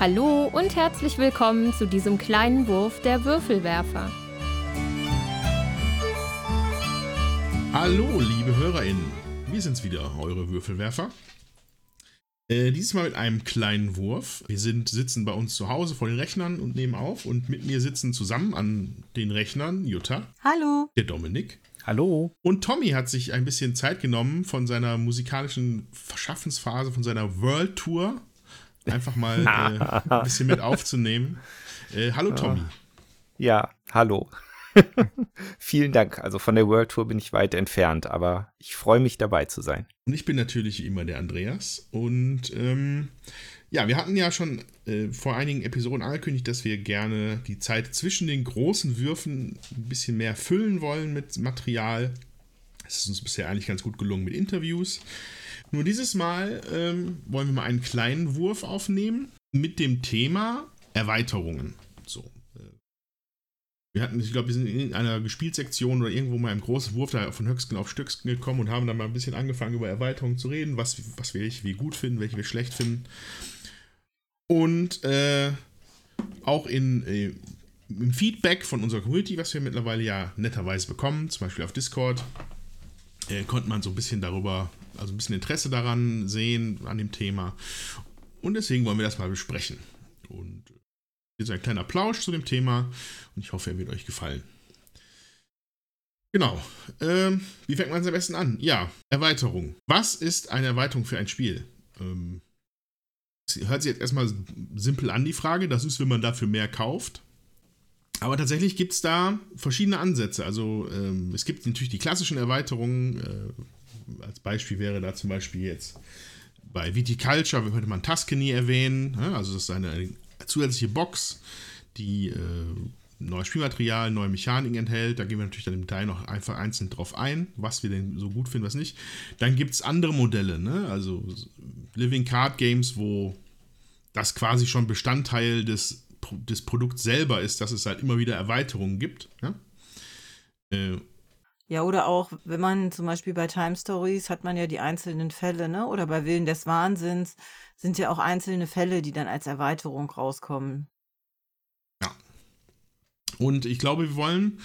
Hallo und herzlich willkommen zu diesem kleinen Wurf der Würfelwerfer. Hallo, liebe HörerInnen. Wir sind's wieder, eure Würfelwerfer. Äh, dieses Mal mit einem kleinen Wurf. Wir sind, sitzen bei uns zu Hause vor den Rechnern und nehmen auf. Und mit mir sitzen zusammen an den Rechnern Jutta. Hallo. Der Dominik. Hallo. Und Tommy hat sich ein bisschen Zeit genommen von seiner musikalischen Verschaffensphase, von seiner World Tour, einfach mal äh, ein bisschen mit aufzunehmen. Äh, hallo Tommy. Ja, hallo. Vielen Dank. Also von der World Tour bin ich weit entfernt, aber ich freue mich dabei zu sein. Und ich bin natürlich immer der Andreas. Und ähm, ja, wir hatten ja schon äh, vor einigen Episoden angekündigt, dass wir gerne die Zeit zwischen den großen Würfen ein bisschen mehr füllen wollen mit Material. Es ist uns bisher eigentlich ganz gut gelungen mit Interviews. Nur dieses Mal ähm, wollen wir mal einen kleinen Wurf aufnehmen mit dem Thema Erweiterungen. So, wir hatten, ich glaube, wir sind in einer Gespielsektion oder irgendwo mal im großen Wurf da von Höchstgen auf Stücksken gekommen und haben dann mal ein bisschen angefangen über Erweiterungen zu reden, was, was wir wie gut finden, welche wir schlecht finden. Und äh, auch in, äh, im Feedback von unserer Community, was wir mittlerweile ja netterweise bekommen, zum Beispiel auf Discord, äh, konnte man so ein bisschen darüber, also ein bisschen Interesse daran sehen, an dem Thema. Und deswegen wollen wir das mal besprechen. Und Jetzt ein kleiner Plausch zu dem Thema und ich hoffe, er wird euch gefallen. Genau. Ähm, wie fängt man es am besten an? Ja, Erweiterung. Was ist eine Erweiterung für ein Spiel? Ähm, hört sich jetzt erstmal simpel an, die Frage. Das ist, wenn man dafür mehr kauft. Aber tatsächlich gibt es da verschiedene Ansätze. Also ähm, es gibt natürlich die klassischen Erweiterungen. Äh, als Beispiel wäre da zum Beispiel jetzt bei Viticulture könnte man Tuscany erwähnen. Also das ist eine zusätzliche Box, die äh, neues Spielmaterial, neue Mechaniken enthält. Da gehen wir natürlich dann im Detail noch einfach einzeln drauf ein, was wir denn so gut finden, was nicht. Dann gibt es andere Modelle, ne? also Living Card Games, wo das quasi schon Bestandteil des, des Produkts selber ist, dass es halt immer wieder Erweiterungen gibt. Ja? Ja, oder auch, wenn man zum Beispiel bei Time Stories hat man ja die einzelnen Fälle, ne? Oder bei Willen des Wahnsinns sind ja auch einzelne Fälle, die dann als Erweiterung rauskommen. Ja. Und ich glaube, wir wollen,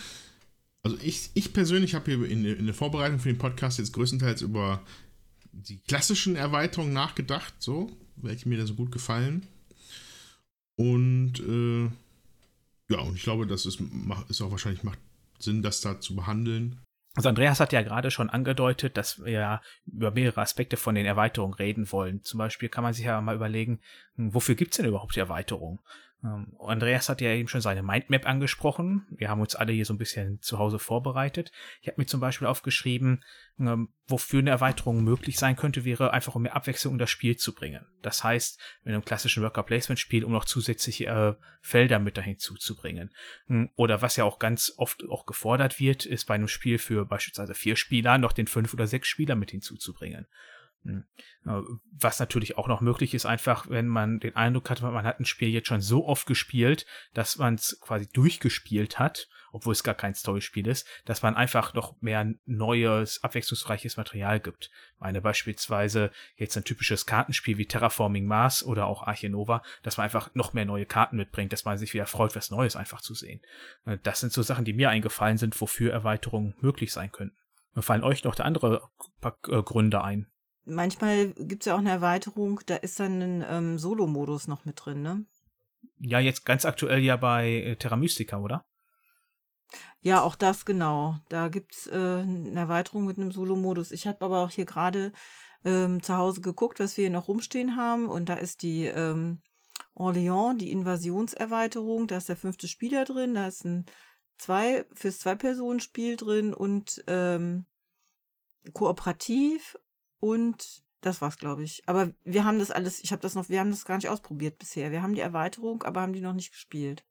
also ich, ich persönlich habe hier in, in der Vorbereitung für den Podcast jetzt größtenteils über die klassischen Erweiterungen nachgedacht, so, welche mir da so gut gefallen. Und äh, ja, und ich glaube, das ist, ist auch wahrscheinlich macht Sinn, das da zu behandeln. Also Andreas hat ja gerade schon angedeutet, dass wir ja über mehrere Aspekte von den Erweiterungen reden wollen. Zum Beispiel kann man sich ja mal überlegen, hm, wofür gibt's denn überhaupt die Erweiterung? Ähm, Andreas hat ja eben schon seine Mindmap angesprochen. Wir haben uns alle hier so ein bisschen zu Hause vorbereitet. Ich habe mir zum Beispiel aufgeschrieben, ähm, wofür eine Erweiterung möglich sein könnte, wäre einfach um mehr Abwechslung in das Spiel zu bringen. Das heißt, in einem klassischen Worker-Placement-Spiel, um noch zusätzliche äh, Felder mit dahin zuzubringen. Hm, oder was ja auch ganz oft auch gefordert wird, ist bei einem Spiel für beispielsweise vier Spieler noch den fünf oder sechs Spieler mit hinzuzubringen. Hm. Was natürlich auch noch möglich ist, einfach, wenn man den Eindruck hat, man hat ein Spiel jetzt schon so oft gespielt, dass man es quasi durchgespielt hat, obwohl es gar kein Storyspiel ist, dass man einfach noch mehr neues, abwechslungsreiches Material gibt. Ich meine beispielsweise jetzt ein typisches Kartenspiel wie Terraforming Mars oder auch Archinova, dass man einfach noch mehr neue Karten mitbringt, dass man sich wieder freut, was Neues einfach zu sehen. Äh, das sind so Sachen, die mir eingefallen sind, wofür Erweiterungen möglich sein könnten. Mir fallen euch noch andere äh, Gründe ein? Manchmal gibt es ja auch eine Erweiterung, da ist dann ein ähm, Solo-Modus noch mit drin, ne? Ja, jetzt ganz aktuell ja bei äh, Terra Mystica, oder? Ja, auch das genau. Da gibt's äh, eine Erweiterung mit einem Solo-Modus. Ich habe aber auch hier gerade ähm, zu Hause geguckt, was wir hier noch rumstehen haben. Und da ist die ähm, Orléans, die Invasionserweiterung. Da ist der fünfte Spieler drin. Da ist ein zwei fürs Zwei-Personen-Spiel drin und ähm, kooperativ und das war's, glaube ich. Aber wir haben das alles, ich habe das noch, wir haben das gar nicht ausprobiert bisher. Wir haben die Erweiterung, aber haben die noch nicht gespielt.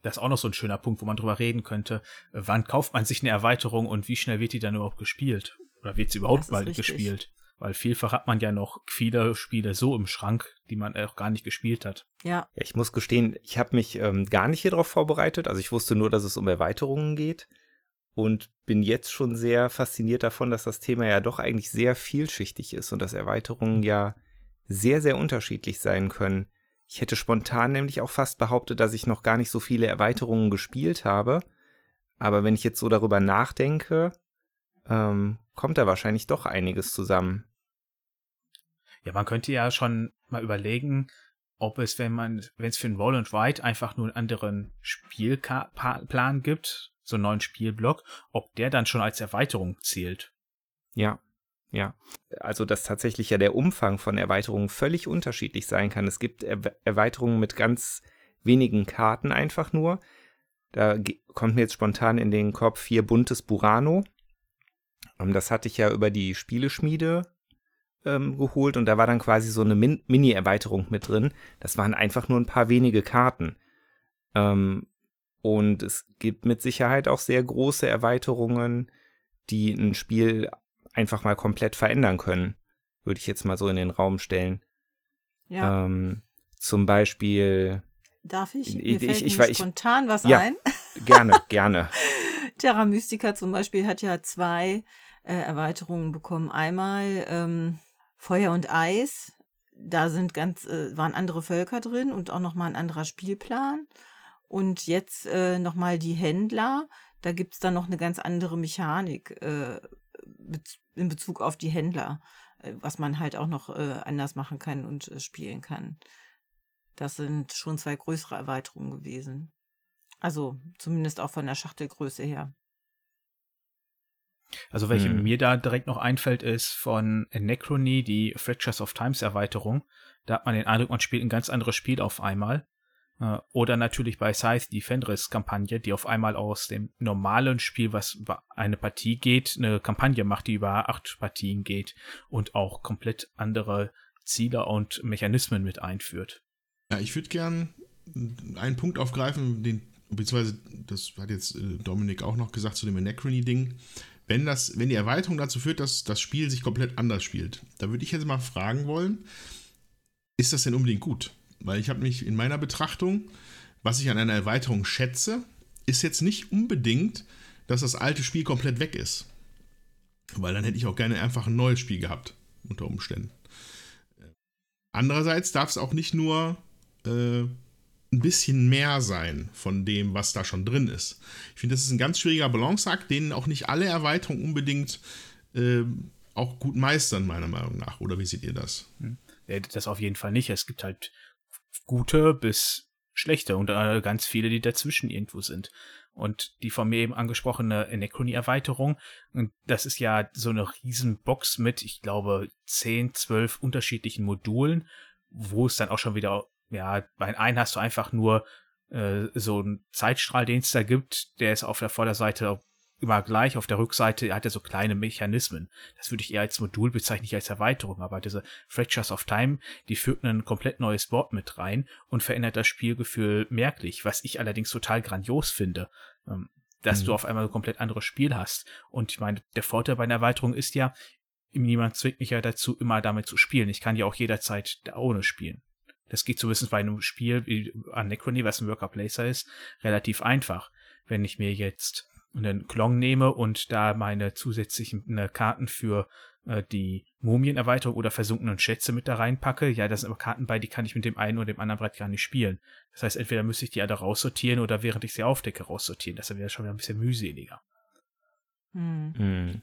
Das ist auch noch so ein schöner Punkt, wo man drüber reden könnte. Wann kauft man sich eine Erweiterung und wie schnell wird die dann überhaupt gespielt? Oder wird sie überhaupt mal gespielt? Weil vielfach hat man ja noch viele Spiele so im Schrank, die man auch gar nicht gespielt hat. Ja. ja ich muss gestehen, ich habe mich ähm, gar nicht hier drauf vorbereitet. Also ich wusste nur, dass es um Erweiterungen geht und bin jetzt schon sehr fasziniert davon, dass das Thema ja doch eigentlich sehr vielschichtig ist und dass Erweiterungen ja sehr, sehr unterschiedlich sein können. Ich hätte spontan nämlich auch fast behauptet, dass ich noch gar nicht so viele Erweiterungen gespielt habe. Aber wenn ich jetzt so darüber nachdenke, ähm, kommt da wahrscheinlich doch einiges zusammen. Ja, man könnte ja schon mal überlegen, ob es, wenn man, wenn es für ein Roll and Ride einfach nur einen anderen Spielplan gibt, so einen neuen Spielblock, ob der dann schon als Erweiterung zählt. Ja, ja. Also, dass tatsächlich ja der Umfang von Erweiterungen völlig unterschiedlich sein kann. Es gibt er Erweiterungen mit ganz wenigen Karten einfach nur. Da kommt mir jetzt spontan in den Kopf hier buntes Burano. Ähm, das hatte ich ja über die Spieleschmiede ähm, geholt und da war dann quasi so eine Min Mini-Erweiterung mit drin. Das waren einfach nur ein paar wenige Karten. Ähm, und es gibt mit Sicherheit auch sehr große Erweiterungen, die ein Spiel einfach mal komplett verändern können. Würde ich jetzt mal so in den Raum stellen. Ja. Ähm, zum Beispiel. Darf ich? Mir ich, fällt ich, ich, spontan was ja, ein. Gerne, gerne. Terra Mystica zum Beispiel hat ja zwei äh, Erweiterungen bekommen. Einmal ähm, Feuer und Eis. Da sind ganz, äh, waren andere Völker drin und auch nochmal ein anderer Spielplan. Und jetzt äh, nochmal die Händler. Da gibt es dann noch eine ganz andere Mechanik äh, in Bezug auf die Händler, äh, was man halt auch noch äh, anders machen kann und äh, spielen kann. Das sind schon zwei größere Erweiterungen gewesen. Also zumindest auch von der Schachtelgröße her. Also welche hm. mir da direkt noch einfällt, ist von Necrony die Fractures of Times Erweiterung. Da hat man den Eindruck, man spielt ein ganz anderes Spiel auf einmal. Äh, oder natürlich bei Scythe die Fenris-Kampagne, die auf einmal aus dem normalen Spiel, was über eine Partie geht, eine Kampagne macht, die über acht Partien geht und auch komplett andere Ziele und Mechanismen mit einführt. Ja, ich würde gern einen Punkt aufgreifen, den, beziehungsweise das hat jetzt äh, Dominik auch noch gesagt zu dem Anachrony-Ding wenn, wenn die Erweiterung dazu führt, dass das Spiel sich komplett anders spielt, da würde ich jetzt mal fragen wollen, ist das denn unbedingt gut? Weil ich habe mich in meiner Betrachtung, was ich an einer Erweiterung schätze, ist jetzt nicht unbedingt, dass das alte Spiel komplett weg ist. Weil dann hätte ich auch gerne einfach ein neues Spiel gehabt, unter Umständen. Andererseits darf es auch nicht nur äh, ein bisschen mehr sein von dem, was da schon drin ist. Ich finde, das ist ein ganz schwieriger Balanceakt, den auch nicht alle Erweiterungen unbedingt äh, auch gut meistern, meiner Meinung nach. Oder wie seht ihr das? Hm. Das auf jeden Fall nicht. Es gibt halt gute bis schlechte und äh, ganz viele, die dazwischen irgendwo sind. Und die von mir eben angesprochene Necrony-Erweiterung, das ist ja so eine riesen Box mit, ich glaube, 10, 12 unterschiedlichen Modulen, wo es dann auch schon wieder ja, bei einem hast du einfach nur äh, so einen Zeitstrahl, den es da gibt, der ist auf der Vorderseite immer gleich, auf der Rückseite hat er so kleine Mechanismen. Das würde ich eher als Modul bezeichnen, nicht als Erweiterung, aber diese Fractures of Time, die führt ein komplett neues Board mit rein und verändert das Spielgefühl merklich, was ich allerdings total grandios finde. Ähm, dass mhm. du auf einmal ein komplett anderes Spiel hast. Und ich meine, der Vorteil bei einer Erweiterung ist ja, niemand zwingt mich ja dazu, immer damit zu spielen. Ich kann ja auch jederzeit da ohne spielen. Das geht zumindest bei einem Spiel wie Anachrony, was ein Worker Placer ist, relativ einfach. Wenn ich mir jetzt einen Klong nehme und da meine zusätzlichen ne, Karten für äh, die Mumienerweiterung oder versunkenen Schätze mit da reinpacke, ja, da sind aber Karten bei, die kann ich mit dem einen oder dem anderen Brett gar nicht spielen. Das heißt, entweder müsste ich die alle raussortieren oder während ich sie aufdecke raussortieren. Das wäre schon wieder ein bisschen mühseliger. Hm.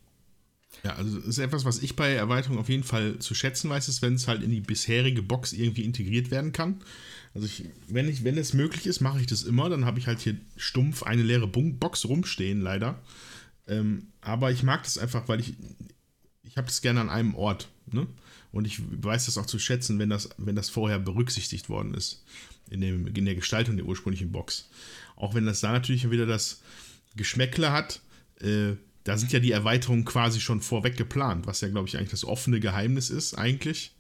Ja, also das ist etwas, was ich bei Erweiterungen auf jeden Fall zu schätzen weiß, ist, wenn es halt in die bisherige Box irgendwie integriert werden kann. Also ich, wenn, ich, wenn es möglich ist, mache ich das immer. Dann habe ich halt hier stumpf eine leere Box rumstehen, leider. Ähm, aber ich mag das einfach, weil ich, ich habe das gerne an einem Ort. Ne? Und ich weiß das auch zu schätzen, wenn das, wenn das vorher berücksichtigt worden ist. In, dem, in der Gestaltung der ursprünglichen Box. Auch wenn das da natürlich wieder das Geschmäckle hat, äh, da sind ja die Erweiterungen quasi schon vorweg geplant, was ja, glaube ich, eigentlich das offene Geheimnis ist, eigentlich.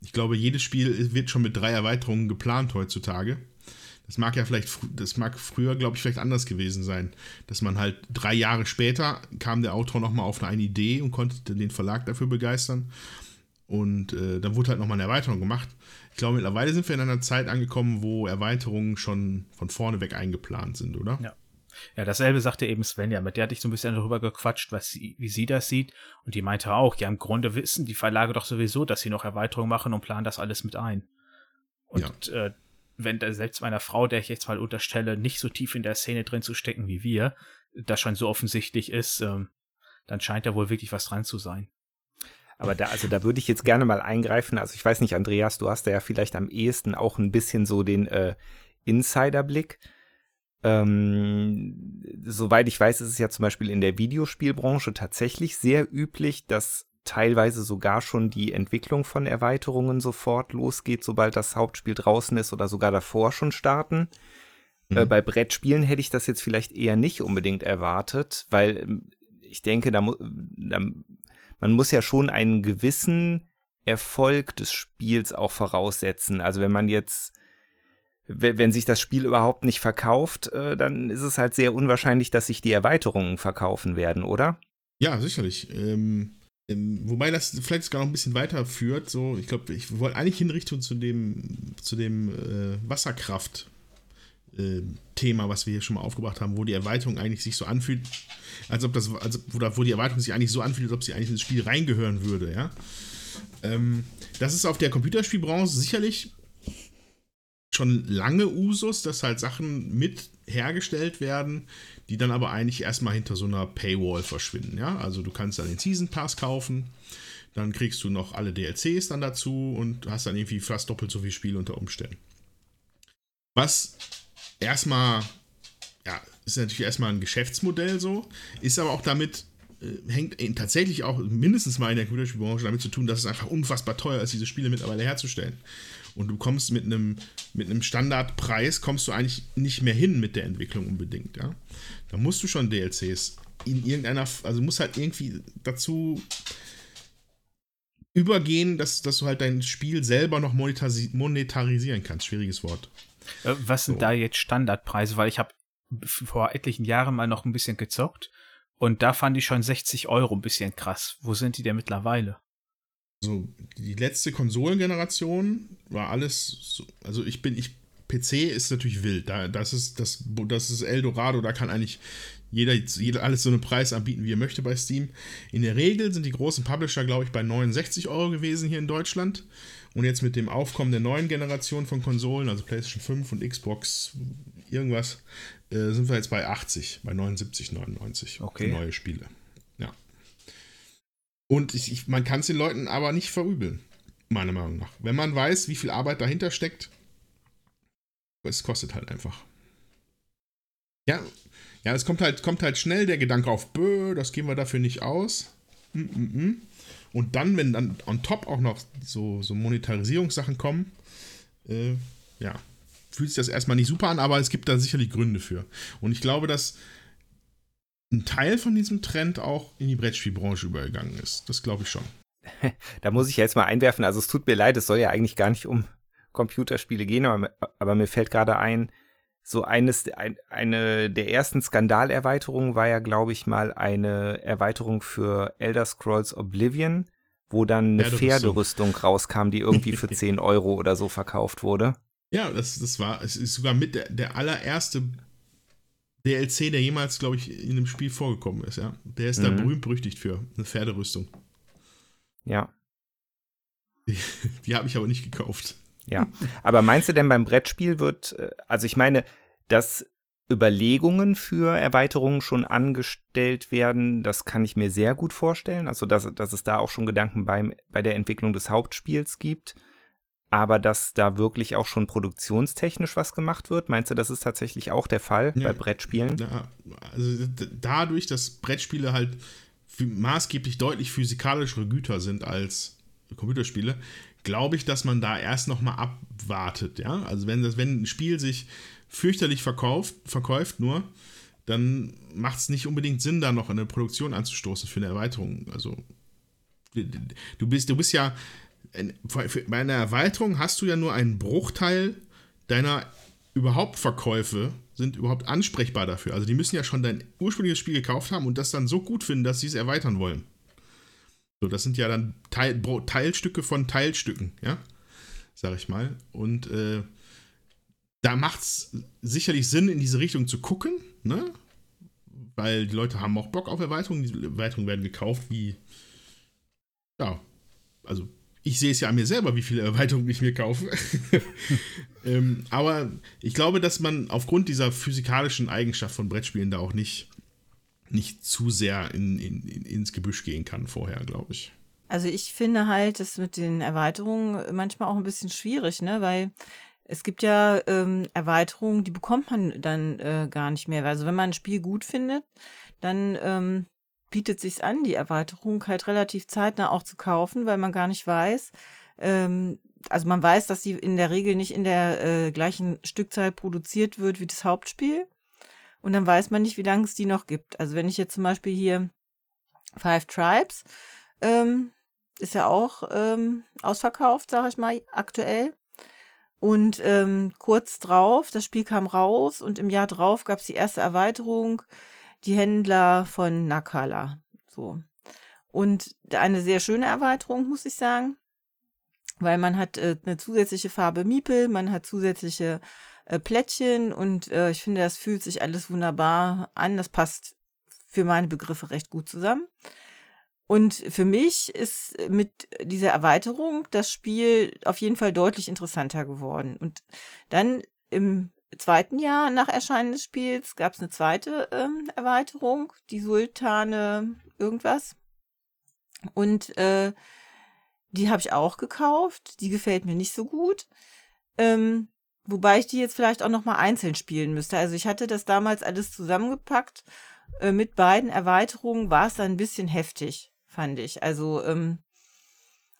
Ich glaube, jedes Spiel wird schon mit drei Erweiterungen geplant heutzutage. Das mag ja vielleicht, das mag früher, glaube ich, vielleicht anders gewesen sein. Dass man halt drei Jahre später kam der Autor nochmal auf eine Idee und konnte den Verlag dafür begeistern. Und äh, dann wurde halt nochmal eine Erweiterung gemacht. Ich glaube, mittlerweile sind wir in einer Zeit angekommen, wo Erweiterungen schon von vorne weg eingeplant sind, oder? Ja. Ja, dasselbe sagte eben Svenja, mit der hatte ich so ein bisschen darüber gequatscht, was sie, wie sie das sieht. Und die meinte auch, ja, im Grunde wissen die Verlage doch sowieso, dass sie noch Erweiterungen machen und planen das alles mit ein. Und ja. äh, wenn da selbst meiner Frau, der ich jetzt mal unterstelle, nicht so tief in der Szene drin zu stecken wie wir, das schon so offensichtlich ist, ähm, dann scheint da wohl wirklich was dran zu sein. Aber da, also da würde ich jetzt gerne mal eingreifen. Also ich weiß nicht, Andreas, du hast da ja vielleicht am ehesten auch ein bisschen so den äh, Insiderblick. Ähm, soweit ich weiß, ist es ja zum Beispiel in der Videospielbranche tatsächlich sehr üblich, dass teilweise sogar schon die Entwicklung von Erweiterungen sofort losgeht, sobald das Hauptspiel draußen ist oder sogar davor schon starten. Äh, mhm. Äh, bei Brettspielen hätte ich das jetzt vielleicht eher nicht unbedingt erwartet, weil ähm, ich denke, da, da man muss ja schon einen gewissen Erfolg des Spiels auch voraussetzen. Also wenn man jetzt, wenn sich das Spiel überhaupt nicht verkauft, äh, dann ist es halt sehr unwahrscheinlich, dass sich die Erweiterungen verkaufen werden, oder? Ja, sicherlich. Ähm, ähm, wobei das vielleicht sogar noch ein bisschen weiterführt. So, ich glaube, ich wollte eigentlich in Richtung zu dem, zu dem äh, Wasserkraft äh, Thema, was wir hier schon mal aufgebracht haben, wo die Erweiterung eigentlich sich so anfühlt, als ob das, also, wo die Erweiterung sich eigentlich so anfühlt, als ob sie eigentlich ins Spiel reingehören würde, ja. Ähm, das ist auf der Computerspielbranche sicherlich schon lange Usus, dass halt Sachen mit hergestellt werden, die dann aber eigentlich erstmal hinter so einer Paywall verschwinden, ja. Also du kannst dann den Season Pass kaufen, dann kriegst du noch alle DLCs dann dazu und hast dann irgendwie fast doppelt so viel Spiel unter Umständen. Was erstmal, ja, ist natürlich erstmal ein Geschäftsmodell so, ist aber auch damit, äh, hängt tatsächlich auch mindestens mal in der Computerspielbranche damit zu tun, dass es einfach unfassbar teuer ist, diese Spiele mittlerweile herzustellen. Und du kommst mit einem, mit einem Standardpreis, kommst du eigentlich nicht mehr hin mit der Entwicklung unbedingt, ja. Da musst du schon DLCs in irgendeiner, also muss halt irgendwie dazu übergehen, dass, dass du halt dein Spiel selber noch monetarisieren kannst. Schwieriges Wort. Äh, was sind so. da jetzt Standardpreise? Weil ich habe vor etlichen Jahren mal noch ein bisschen gezockt und da fand ich schon 60 Euro ein bisschen krass. Wo sind die denn mittlerweile? Also die letzte Konsolengeneration war alles, so, also ich bin, ich, PC ist natürlich wild. Da, das ist das, das ist Eldorado, da kann eigentlich jeder, jeder alles so einen Preis anbieten, wie er möchte bei Steam. In der Regel sind die großen Publisher, glaube ich, bei 69 Euro gewesen hier in Deutschland. Und jetzt mit dem Aufkommen der neuen Generation von Konsolen, also PlayStation 5 und Xbox, irgendwas, äh, sind wir jetzt bei 80, bei 79, 99 okay. für neue Spiele. Ja. Und ich, ich, man kann es den Leuten aber nicht verübeln, meiner Meinung nach. Wenn man weiß, wie viel Arbeit dahinter steckt, es kostet halt einfach. Ja, ja, es kommt halt, kommt halt schnell der Gedanke auf, bö, das geben wir dafür nicht aus. Mm -mm -mm. Und dann, wenn dann on top auch noch so, so Monetarisierungssachen kommen, äh, ja, fühlt sich das erstmal nicht super an, aber es gibt da sicherlich Gründe für. Und ich glaube, dass ein Teil von diesem Trend auch in die Brettspielbranche übergegangen ist. Das glaube ich schon. Da muss ich jetzt mal einwerfen, also es tut mir leid, es soll ja eigentlich gar nicht um Computerspiele gehen, aber, aber mir fällt gerade ein, so eines, ein, eine der ersten Skandalerweiterungen war ja, glaube ich, mal eine Erweiterung für Elder Scrolls Oblivion, wo dann eine Pferderüstung rauskam, die irgendwie für 10 Euro oder so verkauft wurde. Ja, das, das war, es ist sogar mit der, der allererste DLC, der jemals, glaube ich, in einem Spiel vorgekommen ist, ja. Der ist mhm. da berühmt berüchtigt für, eine Pferderüstung. Ja. Die, die habe ich aber nicht gekauft. Ja, aber meinst du denn beim Brettspiel wird, äh, also ich meine, dass Überlegungen für Erweiterungen schon angestellt werden, das kann ich mir sehr gut vorstellen. Also, dass, dass es da auch schon Gedanken beim, bei der Entwicklung des Hauptspiels gibt. Aber dass da wirklich auch schon produktionstechnisch was gemacht wird, meinst du, das ist tatsächlich auch der Fall ja, bei Brettspielen? Ja, also dadurch, dass Brettspiele halt maßgeblich deutlich physikalischere Güter sind als Computerspiele, glaube ich, dass man da erst nochmal abwartet, ja. Also wenn das, wenn ein Spiel sich fürchterlich verkauft, verkauft nur, dann macht es nicht unbedingt Sinn, da noch eine Produktion anzustoßen für eine Erweiterung. Also du bist, du bist ja bei einer Erweiterung hast du ja nur einen Bruchteil deiner überhaupt Verkäufe sind überhaupt ansprechbar dafür. Also die müssen ja schon dein ursprüngliches Spiel gekauft haben und das dann so gut finden, dass sie es erweitern wollen. So, das sind ja dann Teil, Teilstücke von Teilstücken, ja, sag ich mal. Und äh, da macht es sicherlich Sinn, in diese Richtung zu gucken, ne? Weil die Leute haben auch Bock auf Erweiterungen. Die Erweiterungen werden gekauft wie, ja, also ich sehe es ja an mir selber, wie viele Erweiterungen ich mir kaufe. ähm, aber ich glaube, dass man aufgrund dieser physikalischen Eigenschaft von Brettspielen da auch nicht, nicht zu sehr in, in, in, ins Gebüsch gehen kann vorher, glaube ich. Also ich finde halt, das mit den Erweiterungen manchmal auch ein bisschen schwierig, ne? Weil es gibt ja ähm, Erweiterungen, die bekommt man dann äh, gar nicht mehr. Also wenn man ein Spiel gut findet, dann ähm, bietet sich an, die Erweiterung halt relativ zeitnah auch zu kaufen, weil man gar nicht weiß, ähm, also man weiß, dass sie in der Regel nicht in der äh, gleichen Stückzahl produziert wird wie das Hauptspiel. Und dann weiß man nicht, wie lange es die noch gibt. Also wenn ich jetzt zum Beispiel hier Five Tribes, ähm, ist ja auch ähm, ausverkauft, sage ich mal, aktuell. Und ähm, kurz drauf, das Spiel kam raus und im Jahr drauf gab es die erste Erweiterung die Händler von Nakala. So. Und eine sehr schöne Erweiterung, muss ich sagen, weil man hat äh, eine zusätzliche Farbe Miepel, man hat zusätzliche äh, Plättchen und äh, ich finde, das fühlt sich alles wunderbar an. Das passt für meine Begriffe recht gut zusammen. Und für mich ist mit dieser Erweiterung das Spiel auf jeden Fall deutlich interessanter geworden. Und dann im zweiten Jahr nach Erscheinen des Spiels gab es eine zweite ähm, Erweiterung, die Sultane irgendwas. Und äh, die habe ich auch gekauft. Die gefällt mir nicht so gut. Ähm, wobei ich die jetzt vielleicht auch noch mal einzeln spielen müsste. Also ich hatte das damals alles zusammengepackt. Äh, mit beiden Erweiterungen war es dann ein bisschen heftig, fand ich. Also ähm,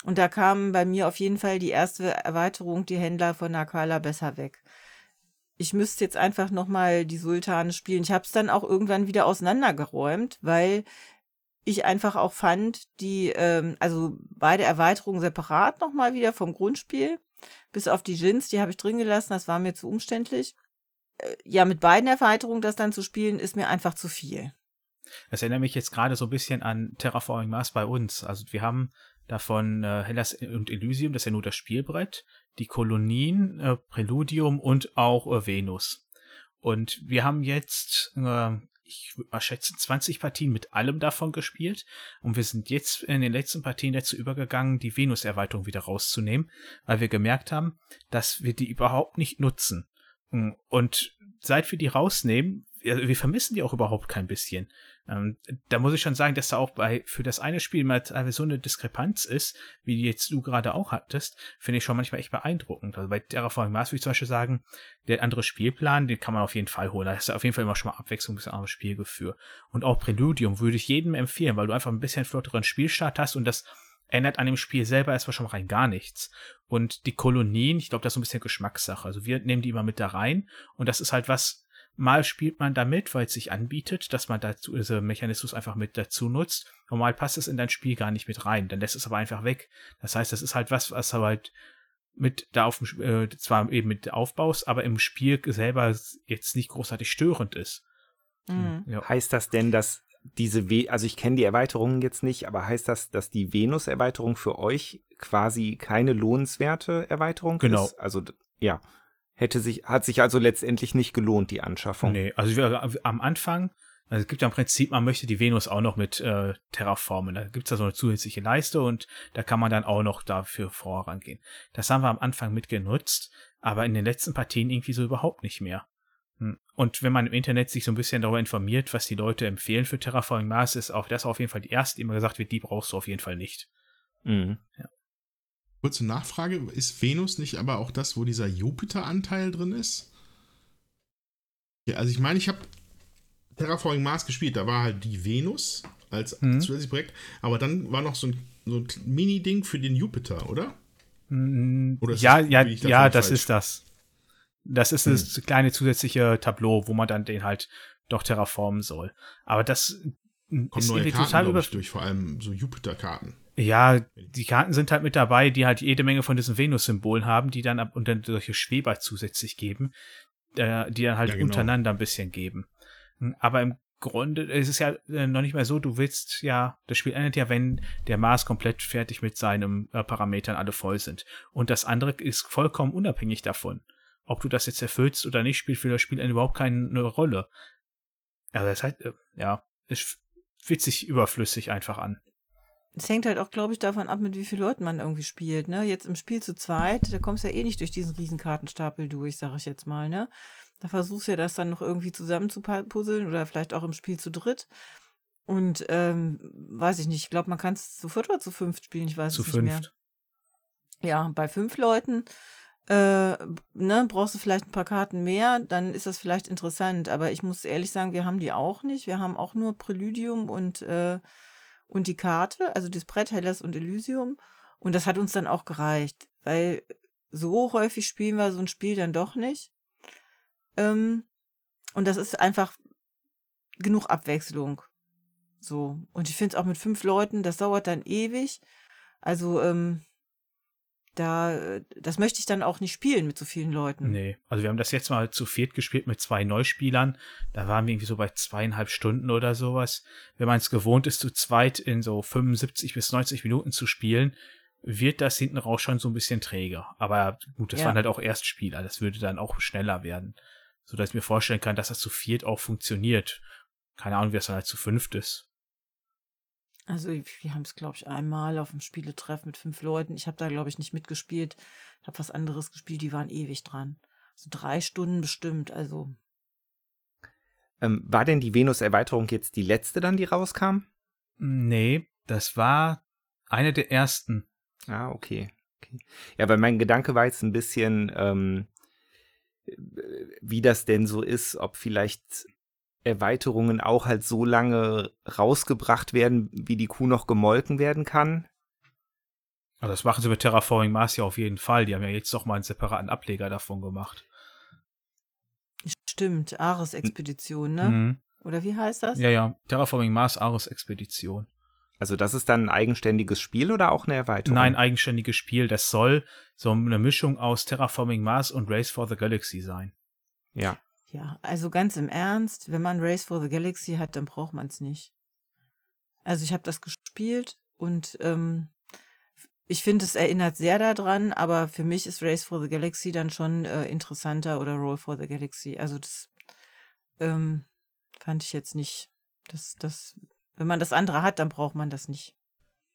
und da kam bei mir auf jeden Fall die erste Erweiterung, die Händler von Nakala, besser weg ich müsste jetzt einfach nochmal die Sultane spielen. Ich habe es dann auch irgendwann wieder auseinandergeräumt, weil ich einfach auch fand, die, ähm, also beide Erweiterungen separat nochmal wieder vom Grundspiel, bis auf die Jins, die habe ich drin gelassen, das war mir zu umständlich. Äh, ja, mit beiden Erweiterungen das dann zu spielen, ist mir einfach zu viel. Das erinnert mich jetzt gerade so ein bisschen an Terraforming Mars bei uns. Also wir haben davon äh, Hellas und Elysium, das ist ja nur das Spielbrett, die Kolonien, äh, Präludium und auch äh, Venus. Und wir haben jetzt, äh, ich schätzen, 20 Partien mit allem davon gespielt. Und wir sind jetzt in den letzten Partien dazu übergegangen, die Venus-Erweiterung wieder rauszunehmen, weil wir gemerkt haben, dass wir die überhaupt nicht nutzen. Und seit wir die rausnehmen, wir vermissen die auch überhaupt kein bisschen. Ähm, da muss ich schon sagen, dass da auch bei für das eine Spiel mal so eine Diskrepanz ist, wie jetzt du gerade auch hattest, finde ich schon manchmal echt beeindruckend. Also bei Terraforming Mars würde ich zum Beispiel sagen, der andere Spielplan, den kann man auf jeden Fall holen. Da ist auf jeden Fall immer schon mal Abwechslung, bisschen anderes Spielgefühl. Und auch Preludium würde ich jedem empfehlen, weil du einfach ein bisschen flotteren Spielstart hast und das ändert an dem Spiel selber erstmal schon rein gar nichts. Und die Kolonien, ich glaube, das ist so ein bisschen Geschmackssache. Also wir nehmen die immer mit da rein und das ist halt was, Mal spielt man damit, weil es sich anbietet, dass man dazu diesen Mechanismus einfach mit dazu nutzt. Und mal passt es in dein Spiel gar nicht mit rein. Dann lässt es aber einfach weg. Das heißt, das ist halt was, was halt mit da auf dem, äh, zwar eben mit aufbaust, aber im Spiel selber jetzt nicht großartig störend ist. Mhm. Ja. Heißt das denn, dass diese, We also ich kenne die Erweiterungen jetzt nicht, aber heißt das, dass die Venus-Erweiterung für euch quasi keine lohnenswerte Erweiterung genau. ist? Also ja. Hätte sich, hat sich also letztendlich nicht gelohnt, die Anschaffung. Nee, also wir, am Anfang, also es gibt ja im Prinzip, man möchte die Venus auch noch mit äh, terraformen. Da gibt's da so eine zusätzliche Leiste und da kann man dann auch noch dafür vorangehen. Das haben wir am Anfang mitgenutzt, aber in den letzten Partien irgendwie so überhaupt nicht mehr. Hm. Und wenn man im Internet sich so ein bisschen darüber informiert, was die Leute empfehlen für Terraforming Mars, ist auch das auf jeden Fall die erste, die immer gesagt wird, die brauchst du auf jeden Fall nicht. Mhm. Ja. Kurze Nachfrage, ist Venus nicht aber auch das, wo dieser Jupiter-Anteil drin ist? Ja, also ich meine, ich habe Terraforming Mars gespielt, da war halt die Venus als mhm. zusätzliches Projekt, aber dann war noch so ein, so ein Mini-Ding für den Jupiter, oder? Mhm. oder ja, das, ja, ja, das ist das. Das ist das hm. kleine zusätzliche Tableau, wo man dann den halt doch terraformen soll. Aber das Kommen ist neue Karten, total über durch, vor allem so Jupiter-Karten. Ja, die Karten sind halt mit dabei, die halt jede Menge von diesen Venus-Symbolen haben, die dann ab und dann solche Schweber zusätzlich geben, äh, die dann halt ja, genau. untereinander ein bisschen geben. Hm, aber im Grunde ist es ja äh, noch nicht mehr so, du willst ja, das Spiel endet ja, wenn der Mars komplett fertig mit seinen äh, Parametern alle voll sind. Und das andere ist vollkommen unabhängig davon. Ob du das jetzt erfüllst oder nicht, spielt für das Spiel überhaupt keine Rolle. Also das heißt, äh, ja, es fühlt sich überflüssig einfach an. Es hängt halt auch, glaube ich, davon ab, mit wie vielen Leuten man irgendwie spielt. Ne? Jetzt im Spiel zu zweit, da kommst du ja eh nicht durch diesen Riesenkartenstapel durch, sage ich jetzt mal. Ne? Da versuchst du ja das dann noch irgendwie zusammen zu puzzeln oder vielleicht auch im Spiel zu dritt. Und ähm, weiß ich nicht, ich glaube, man kann es zu viert oder zu fünft spielen, ich weiß Zu es nicht mehr. fünft. Ja, bei fünf Leuten äh, ne, brauchst du vielleicht ein paar Karten mehr, dann ist das vielleicht interessant. Aber ich muss ehrlich sagen, wir haben die auch nicht. Wir haben auch nur Präludium und, äh, und die Karte, also das Brett Hellas und Elysium. Und das hat uns dann auch gereicht, weil so häufig spielen wir so ein Spiel dann doch nicht. Ähm, und das ist einfach genug Abwechslung. So. Und ich finde es auch mit fünf Leuten, das dauert dann ewig. Also, ähm, da, äh, das möchte ich dann auch nicht spielen mit so vielen Leuten. Nee, also wir haben das jetzt mal zu viert gespielt mit zwei Neuspielern. Da waren wir irgendwie so bei zweieinhalb Stunden oder sowas. Wenn man es gewohnt ist, zu zweit in so 75 bis 90 Minuten zu spielen, wird das hinten raus schon so ein bisschen träger. Aber gut, das Ja. waren halt auch Erstspieler. Das würde dann auch schneller werden. So dass ich mir vorstellen kann, dass das zu viert auch funktioniert. Keine Ahnung, wie das dann halt zu fünft ist. Also wir haben es, glaube ich, einmal auf dem Spieletreff mit fünf Leuten. Ich habe da, glaube ich, nicht mitgespielt. Ich habe was anderes gespielt, die waren ewig dran. So drei Stunden bestimmt, also Ähm, war denn die Venus-Erweiterung jetzt die letzte dann, die rauskam? Nee, das war eine der ersten. Ah, okay. okay. Ja, weil mein Gedanke war jetzt ein bisschen, ähm, äh, wie das denn so ist, ob vielleicht Erweiterungen auch halt so lange rausgebracht werden, wie die Kuh noch gemolken werden kann. Also das machen sie mit Terraforming Mars ja auf jeden Fall. Die haben ja jetzt doch mal einen separaten Ableger davon gemacht. stimmt, Ares-Expedition, ne? Mhm. Oder wie heißt das? Ja, ja. Terraforming Mars Ares Expedition. Also das ist dann ein eigenständiges Spiel oder auch eine Erweiterung? Nein, eigenständiges Spiel. Das soll so eine Mischung aus Terraforming Mars und Race for the Galaxy sein. Ja. Ja, also ganz im Ernst, wenn man Race for the Galaxy hat, dann braucht man es nicht. Also ich habe das gespielt und ähm, ich finde, es erinnert sehr daran, aber für mich ist Race for the Galaxy dann schon äh, interessanter oder Roll for the Galaxy. Also das ähm, fand ich jetzt nicht. Das, das, wenn man das andere hat, dann braucht man das nicht.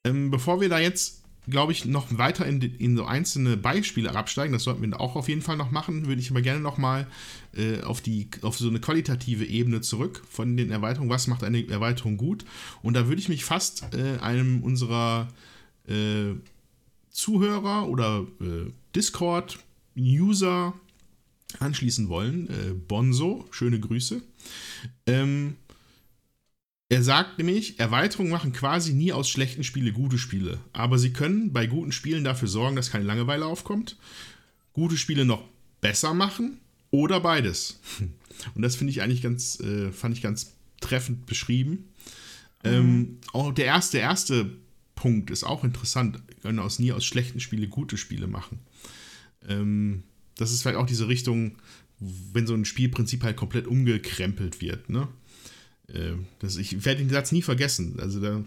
Ähm, bevor wir da jetzt, glaube ich, noch weiter in, in so einzelne Beispiele absteigen, das sollten wir auch auf jeden Fall noch machen, würde ich aber gerne noch mal äh, auf, auf so eine qualitative Ebene zurück von den Erweiterungen. Was macht eine Erweiterung gut? Und da würde ich mich fast äh, einem unserer äh, Zuhörer oder äh, Discord-User anschließen wollen. Äh, Bonzo, schöne Grüße. Ähm, er sagt nämlich, Erweiterungen machen quasi nie aus schlechten Spiele gute Spiele. Aber sie können bei guten Spielen dafür sorgen, dass keine Langeweile aufkommt. Gute Spiele noch besser machen oder beides. Und das finde ich eigentlich ganz, äh, fand ich ganz treffend beschrieben. Ähm, auch der erste, der erste Punkt ist auch interessant. Können aus nie aus schlechten Spiele gute Spiele machen. Ähm, das ist vielleicht auch diese Richtung, wenn so ein Spielprinzip halt komplett umgekrempelt wird, ne? Äh, das, ich werde den Satz nie vergessen. Also der,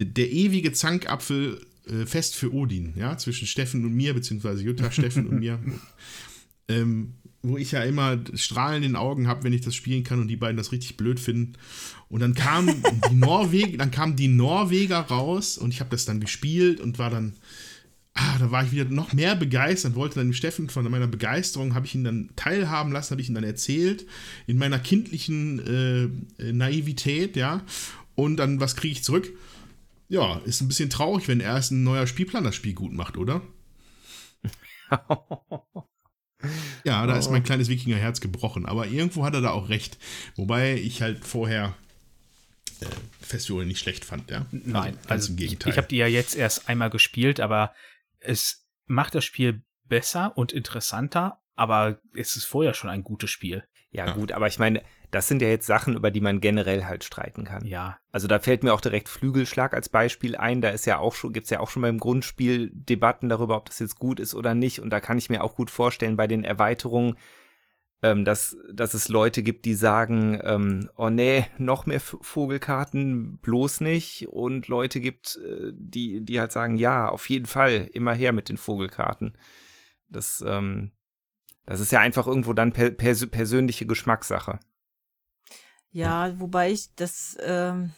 der ewige Zankapfel äh, fest für Odin, ja, zwischen Steffen und mir, beziehungsweise Jutta, Steffen und mir. Ähm, wo ich ja immer Strahlen in den Augen habe, wenn ich das spielen kann und die beiden das richtig blöd finden. Und dann kam die Norweg, dann kamen die Norweger raus und ich habe das dann gespielt und war dann, ah, da war ich wieder noch mehr begeistert, wollte dann dem Steffen von meiner Begeisterung, habe ich ihn dann teilhaben lassen, habe ich ihn dann erzählt, in meiner kindlichen äh, Naivität, ja. Und dann, was kriege ich zurück? Ja, ist ein bisschen traurig, wenn erst ein neuer Spielplan das Spiel gut macht, oder? Ja, da ist mein kleines Wikingerherz gebrochen, aber irgendwo hat er da auch recht. Wobei ich halt vorher äh, Festival nicht schlecht fand, ja. Nein, ganz also im ich, Gegenteil. ich habe die ja jetzt erst einmal gespielt, aber es macht das Spiel besser und interessanter, aber es ist vorher schon ein gutes Spiel. Ja, Ja. gut, aber ich meine, das sind ja jetzt Sachen, über die man generell halt streiten kann. Ja, Also da fällt mir auch direkt Flügelschlag als Beispiel ein. Da ist ja auch schon, gibt's ja auch schon beim Grundspiel Debatten darüber, ob das jetzt gut ist oder nicht. Und da kann ich mir auch gut vorstellen, bei den Erweiterungen, ähm, dass, dass es Leute gibt, die sagen, ähm, oh nee, noch mehr Vogelkarten, bloß nicht. Und Leute gibt, äh, die, die halt sagen, ja, auf jeden Fall, immer her mit den Vogelkarten. Das, ähm, das ist ja einfach irgendwo dann per, pers persönliche Geschmackssache. Ja, wobei ich das ähm,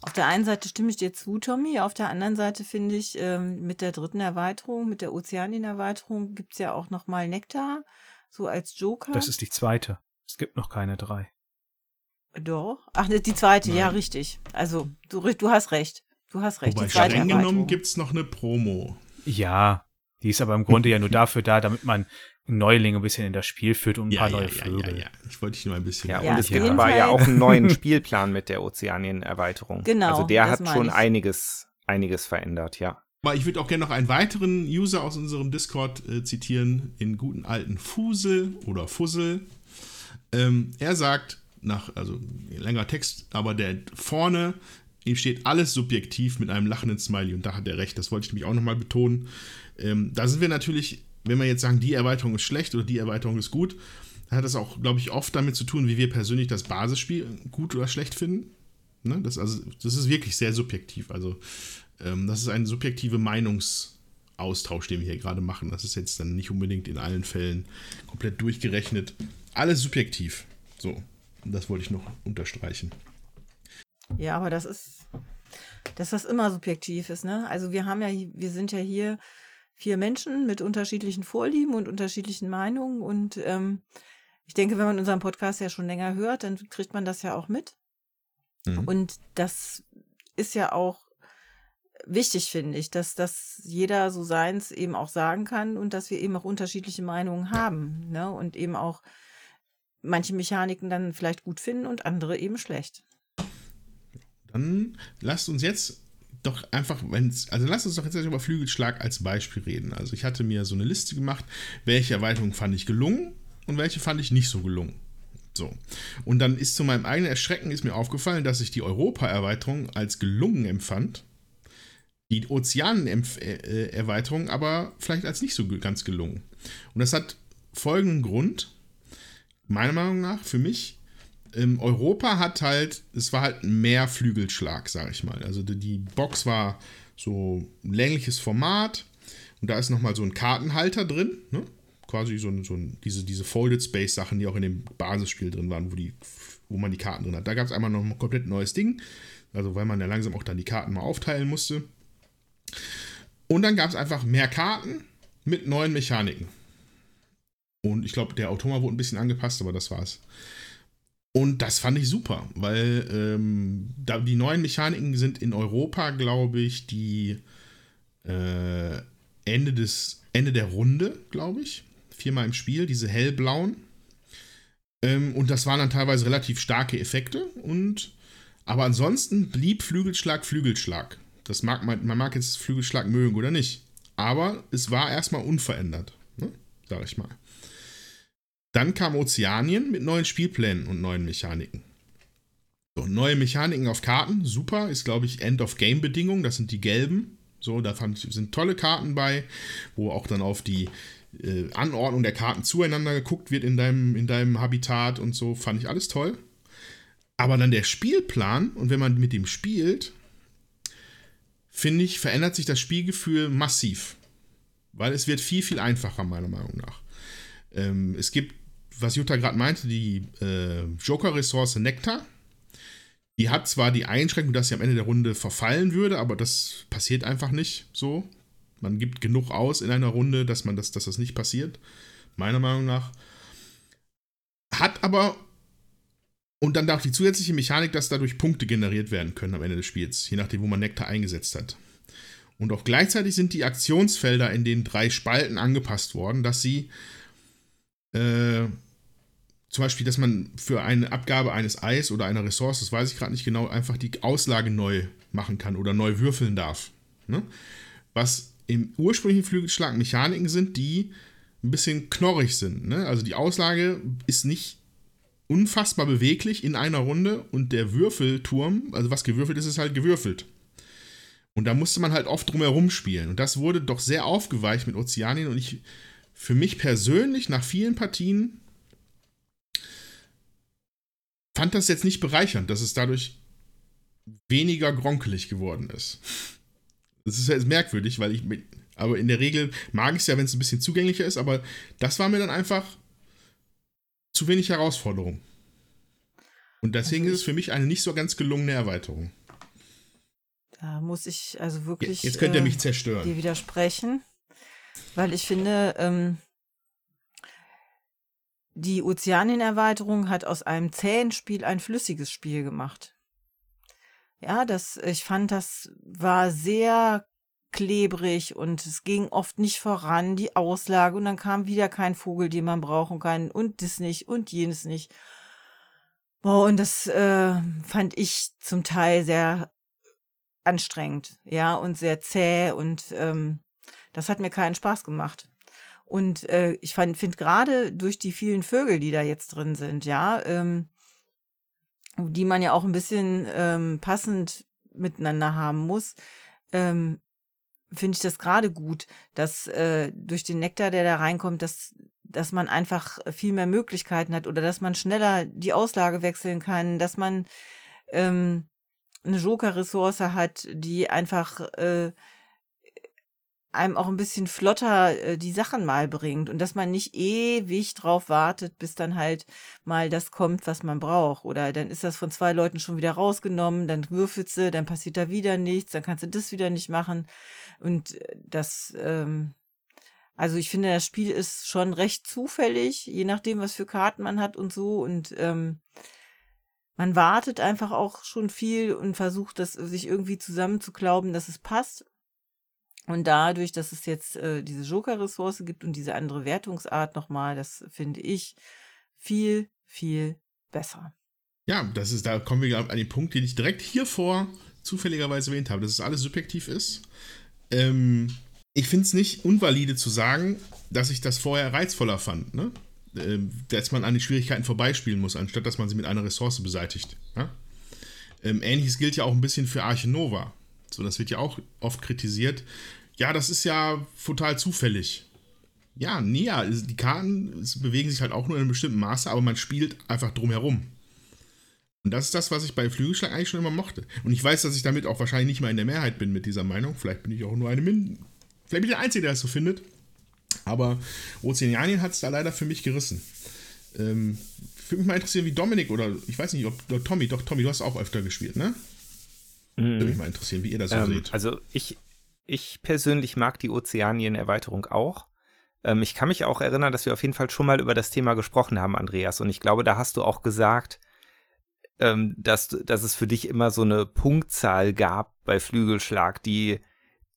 Auf der einen Seite stimme ich dir zu, Tommy. Auf der anderen Seite finde ich, ähm, mit der dritten Erweiterung, mit der Ozeanien-Erweiterung, gibt es ja auch nochmal Nektar, so als Joker. Das ist die zweite. Es gibt noch keine drei. Doch. Ach, die zweite, ja, Nein. richtig. Also, du, du hast recht. Du hast recht. Wobei die zweite streng genommen gibt es noch eine Promo. Ja, die ist aber im Grunde ja nur dafür da, damit man Neulinge ein bisschen in das Spiel führt und ein paar neue Vögel. ja, Ich wollte dich nur ein bisschen. Ja, Ja, und es gibt aber ja auch einen neuen Spielplan mit der Ozeanien-Erweiterung. Genau, Also der das hat schon ich. einiges, einiges verändert, ja. Aber ich würde auch gerne noch einen weiteren User aus unserem Discord äh, zitieren, in guten alten Fusel oder Fussel. Ähm, er sagt, nach, also längerer Text, aber der vorne ihm steht alles subjektiv mit einem lachenden Smiley und da hat er recht, das wollte ich nämlich auch nochmal betonen. Ähm, da sind wir natürlich, wenn wir jetzt sagen, die Erweiterung ist schlecht oder die Erweiterung ist gut, dann hat das auch, glaube ich, oft damit zu tun, wie wir persönlich das Basisspiel gut oder schlecht finden. Ne? Das, also, das ist wirklich sehr subjektiv. Also, das ist ein subjektiver Meinungsaustausch, den wir hier gerade machen. Das ist jetzt dann nicht unbedingt in allen Fällen komplett durchgerechnet. Alles subjektiv. So, das wollte ich noch unterstreichen. Ja, aber das ist, dass das immer subjektiv ist, ne? Also wir haben ja, wir sind ja hier vier Menschen mit unterschiedlichen Vorlieben und unterschiedlichen Meinungen und ähm, ich denke, wenn man unseren Podcast ja schon länger hört, dann kriegt man das ja auch mit. Mhm. Und das ist ja auch wichtig, finde ich, dass, dass jeder so seins eben auch sagen kann und dass wir eben auch unterschiedliche Meinungen haben, ne? Und eben auch manche Mechaniken dann vielleicht gut finden und andere eben schlecht. Dann lasst uns jetzt doch einfach, wenn's, also lasst uns doch jetzt über Flügelschlag als Beispiel reden. Also ich hatte mir so eine Liste gemacht, welche Erweiterungen fand ich gelungen und welche fand ich nicht so gelungen. So. Und dann ist zu meinem eigenen Erschrecken ist mir aufgefallen, dass ich die Europa-Erweiterung als gelungen empfand. Die Ozeanen-Erweiterung aber vielleicht als nicht so ganz gelungen. Und das hat folgenden Grund, meiner Meinung nach, für mich, ähm, Europa hat halt, es war halt mehr Flügelschlag, sag ich mal. Also die, Box war so ein längliches Format und da ist nochmal so ein Kartenhalter drin, ne? quasi so, so diese, diese Folded Space Sachen, die auch in dem Basisspiel drin waren, wo, die, wo man die Karten drin hat. Da gab es einmal noch ein komplett neues Ding, also weil man ja langsam auch dann die Karten mal aufteilen musste. Und dann gab es einfach mehr Karten mit neuen Mechaniken. Und ich glaube, der Automa wurde ein bisschen angepasst, aber das war's. Und das fand ich super, weil ähm, da, die neuen Mechaniken sind in Europa, glaube ich, die äh, Ende, des, Ende der Runde, glaube ich. Viermal im Spiel, diese hellblauen. Ähm, und das waren dann teilweise relativ starke Effekte. Und aber ansonsten blieb Flügelschlag Flügelschlag. Das mag man, man mag jetzt Flügelschlag mögen oder nicht. Aber es war erstmal unverändert, ne? sag ich mal. Dann kam Ozeanien mit neuen Spielplänen und neuen Mechaniken. So, neue Mechaniken auf Karten, super, ist glaube ich End-of-Game-Bedingung, das sind die gelben. So, da sind tolle Karten bei, wo auch dann auf die äh, Anordnung der Karten zueinander geguckt wird in deinem, in deinem Habitat und so, fand ich alles toll. Aber dann der Spielplan und wenn man mit dem spielt, finde ich, verändert sich das Spielgefühl massiv. Weil es wird viel, viel einfacher, meiner Meinung nach. Ähm, es gibt, was Jutta gerade meinte, die äh, Joker-Ressource Nektar. Die hat zwar die Einschränkung, dass sie am Ende der Runde verfallen würde, aber das passiert einfach nicht so. Man gibt genug aus in einer Runde, dass, man das, dass das nicht passiert. Meiner Meinung nach. Hat aber. Und dann auch die zusätzliche Mechanik, dass dadurch Punkte generiert werden können am Ende des Spiels, je nachdem, wo man Nektar eingesetzt hat. Und auch gleichzeitig sind die Aktionsfelder in den drei Spalten angepasst worden, dass sie äh, zum Beispiel, dass man für eine Abgabe eines Eis oder einer Ressource, das weiß ich gerade nicht genau, einfach die Auslage neu machen kann oder neu würfeln darf. Ne? Was im ursprünglichen Flügelschlag Mechaniken sind, die ein bisschen knorrig sind. Ne? Also die Auslage ist nicht unfassbar beweglich in einer Runde und der Würfelturm, also was gewürfelt ist, ist halt gewürfelt. Und da musste man halt oft drumherum spielen. Und das wurde doch sehr aufgeweicht mit Ozeanien. Und ich, für mich persönlich, nach vielen Partien, fand das jetzt nicht bereichernd, dass es dadurch weniger gronkelig geworden ist. Das ist jetzt merkwürdig, weil ich, aber in der Regel mag ich es ja, wenn es ein bisschen zugänglicher ist, aber das war mir dann einfach zu wenig Herausforderung. Und deswegen Also ist es für mich eine nicht so ganz gelungene Erweiterung. Da muss ich also wirklich. Jetzt könnt ihr äh, mich zerstören. dir widersprechen, weil ich finde, ähm, die Ozeanienerweiterung hat aus einem zähen Spiel ein flüssiges Spiel gemacht. Ja, das, ich fand, das war sehr klebrig und es ging oft nicht voran, die Auslage, und dann kam wieder kein Vogel, den man brauchen kann, und das nicht und jenes nicht. Boah, und das äh, fand ich zum Teil sehr anstrengend, ja, und sehr zäh und ähm, das hat mir keinen Spaß gemacht. Und äh, ich finde gerade durch die vielen Vögel, die da jetzt drin sind, ja, ähm, die man ja auch ein bisschen ähm, passend miteinander haben muss, ähm, finde ich das gerade gut, dass äh, durch den Nektar, der da reinkommt, dass, dass man einfach viel mehr Möglichkeiten hat oder dass man schneller die Auslage wechseln kann, dass man ähm, eine Joker-Ressource hat, die einfach äh, einem auch ein bisschen flotter äh, die Sachen mal bringt und dass man nicht ewig drauf wartet, bis dann halt mal das kommt, was man braucht. Oder dann ist das von zwei Leuten schon wieder rausgenommen, dann würfelst du, dann passiert da wieder nichts, dann kannst du das wieder nicht machen. Und äh, das, ähm, also ich finde, das Spiel ist schon recht zufällig, je nachdem, was für Karten man hat und so. Und ähm, man wartet einfach auch schon viel und versucht, das sich irgendwie zusammenzuklauben, dass es passt. Und dadurch, dass es jetzt äh, diese Joker-Ressource gibt und diese andere Wertungsart nochmal, das finde ich viel, viel besser. Ja, das ist, da kommen wir an den Punkt, den ich direkt hier vor zufälligerweise erwähnt habe, dass es alles subjektiv ist. Ähm, ich finde es nicht unvalide zu sagen, dass ich das vorher reizvoller fand, ne? Ähm, dass man an den Schwierigkeiten vorbeispielen muss, anstatt dass man sie mit einer Ressource beseitigt. Ja? Ähm, Ähnliches gilt ja auch ein bisschen für Arche Nova. So, das wird ja auch oft kritisiert. Ja, das ist ja total zufällig. Ja, nee, ja, die Karten bewegen sich halt auch nur in einem bestimmten Maße, aber man spielt einfach drumherum. Und das ist das, was ich bei Flügelschlag eigentlich schon immer mochte. Und ich weiß, dass ich damit auch wahrscheinlich nicht mal in der Mehrheit bin mit dieser Meinung. Vielleicht bin ich auch nur eine Min. Vielleicht bin ich der Einzige, der das so findet. Aber Ozeanien hat es da leider für mich gerissen. Ähm, würde mich mal interessieren, wie Dominik oder ich weiß nicht, ob oder Tommy, doch Tommy, du hast auch öfter gespielt, ne? Würde mich mal interessieren, wie ihr das so Ähm, seht. also ich, ich persönlich mag die Ozeanien-Erweiterung auch. Ähm, ich kann mich auch erinnern, dass wir auf jeden Fall schon mal über das Thema gesprochen haben, Andreas. Und ich glaube, da hast du auch gesagt, ähm, dass, dass es für dich immer so eine Punktzahl gab bei Flügelschlag, die,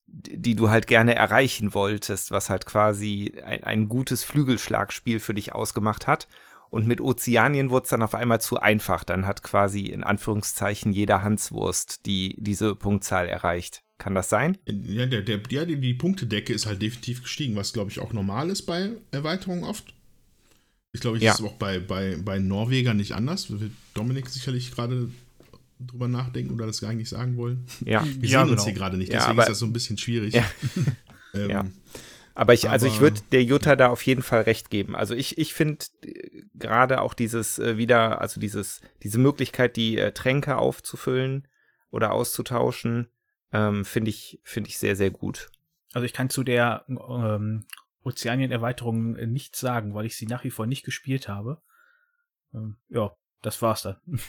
die du halt gerne erreichen wolltest, was halt quasi ein, ein gutes Flügelschlagspiel für dich ausgemacht hat. Und mit Ozeanien wurde es dann auf einmal zu einfach. Dann hat quasi in Anführungszeichen jeder Hanswurst die diese Punktzahl erreicht. Kann das sein? Ja, der, der, ja, die, die Punktedecke ist halt definitiv gestiegen, was glaube ich auch normal ist bei Erweiterungen oft. Ich glaube, ich Ja. ist auch bei, bei, bei Norwegern nicht anders. Wird Dominik sicherlich gerade drüber nachdenken oder das gar nicht sagen wollen. Ja. Wir Ja, sehen uns genau. hier gerade nicht, Ja, deswegen aber- ist das so ein bisschen schwierig. Ja. ähm, Ja. Aber ich, also ich würde der Jutta da auf jeden Fall recht geben. Also ich, ich finde äh, gerade auch dieses äh, wieder, also dieses, diese Möglichkeit, die äh, Tränke aufzufüllen oder auszutauschen, ähm, finde ich, finde ich sehr, sehr gut. Also ich kann zu der ähm, Ozeanien-Erweiterung äh, nichts sagen, weil ich sie nach wie vor nicht gespielt habe. Ähm, ja, das war's dann.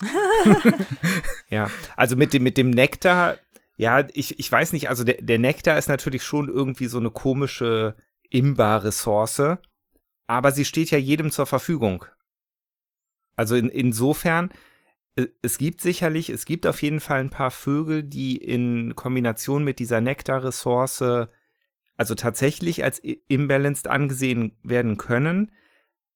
Ja, also mit dem, mit dem Nektar, ja, ich, ich weiß nicht, also der, der Nektar ist natürlich schon irgendwie so eine komische Imba-Ressource, aber sie steht ja jedem zur Verfügung. Also in, insofern, äh, es gibt sicherlich, es gibt auf jeden Fall ein paar Vögel, die in Kombination mit dieser Nektar-Ressource also tatsächlich als imbalanced angesehen werden können.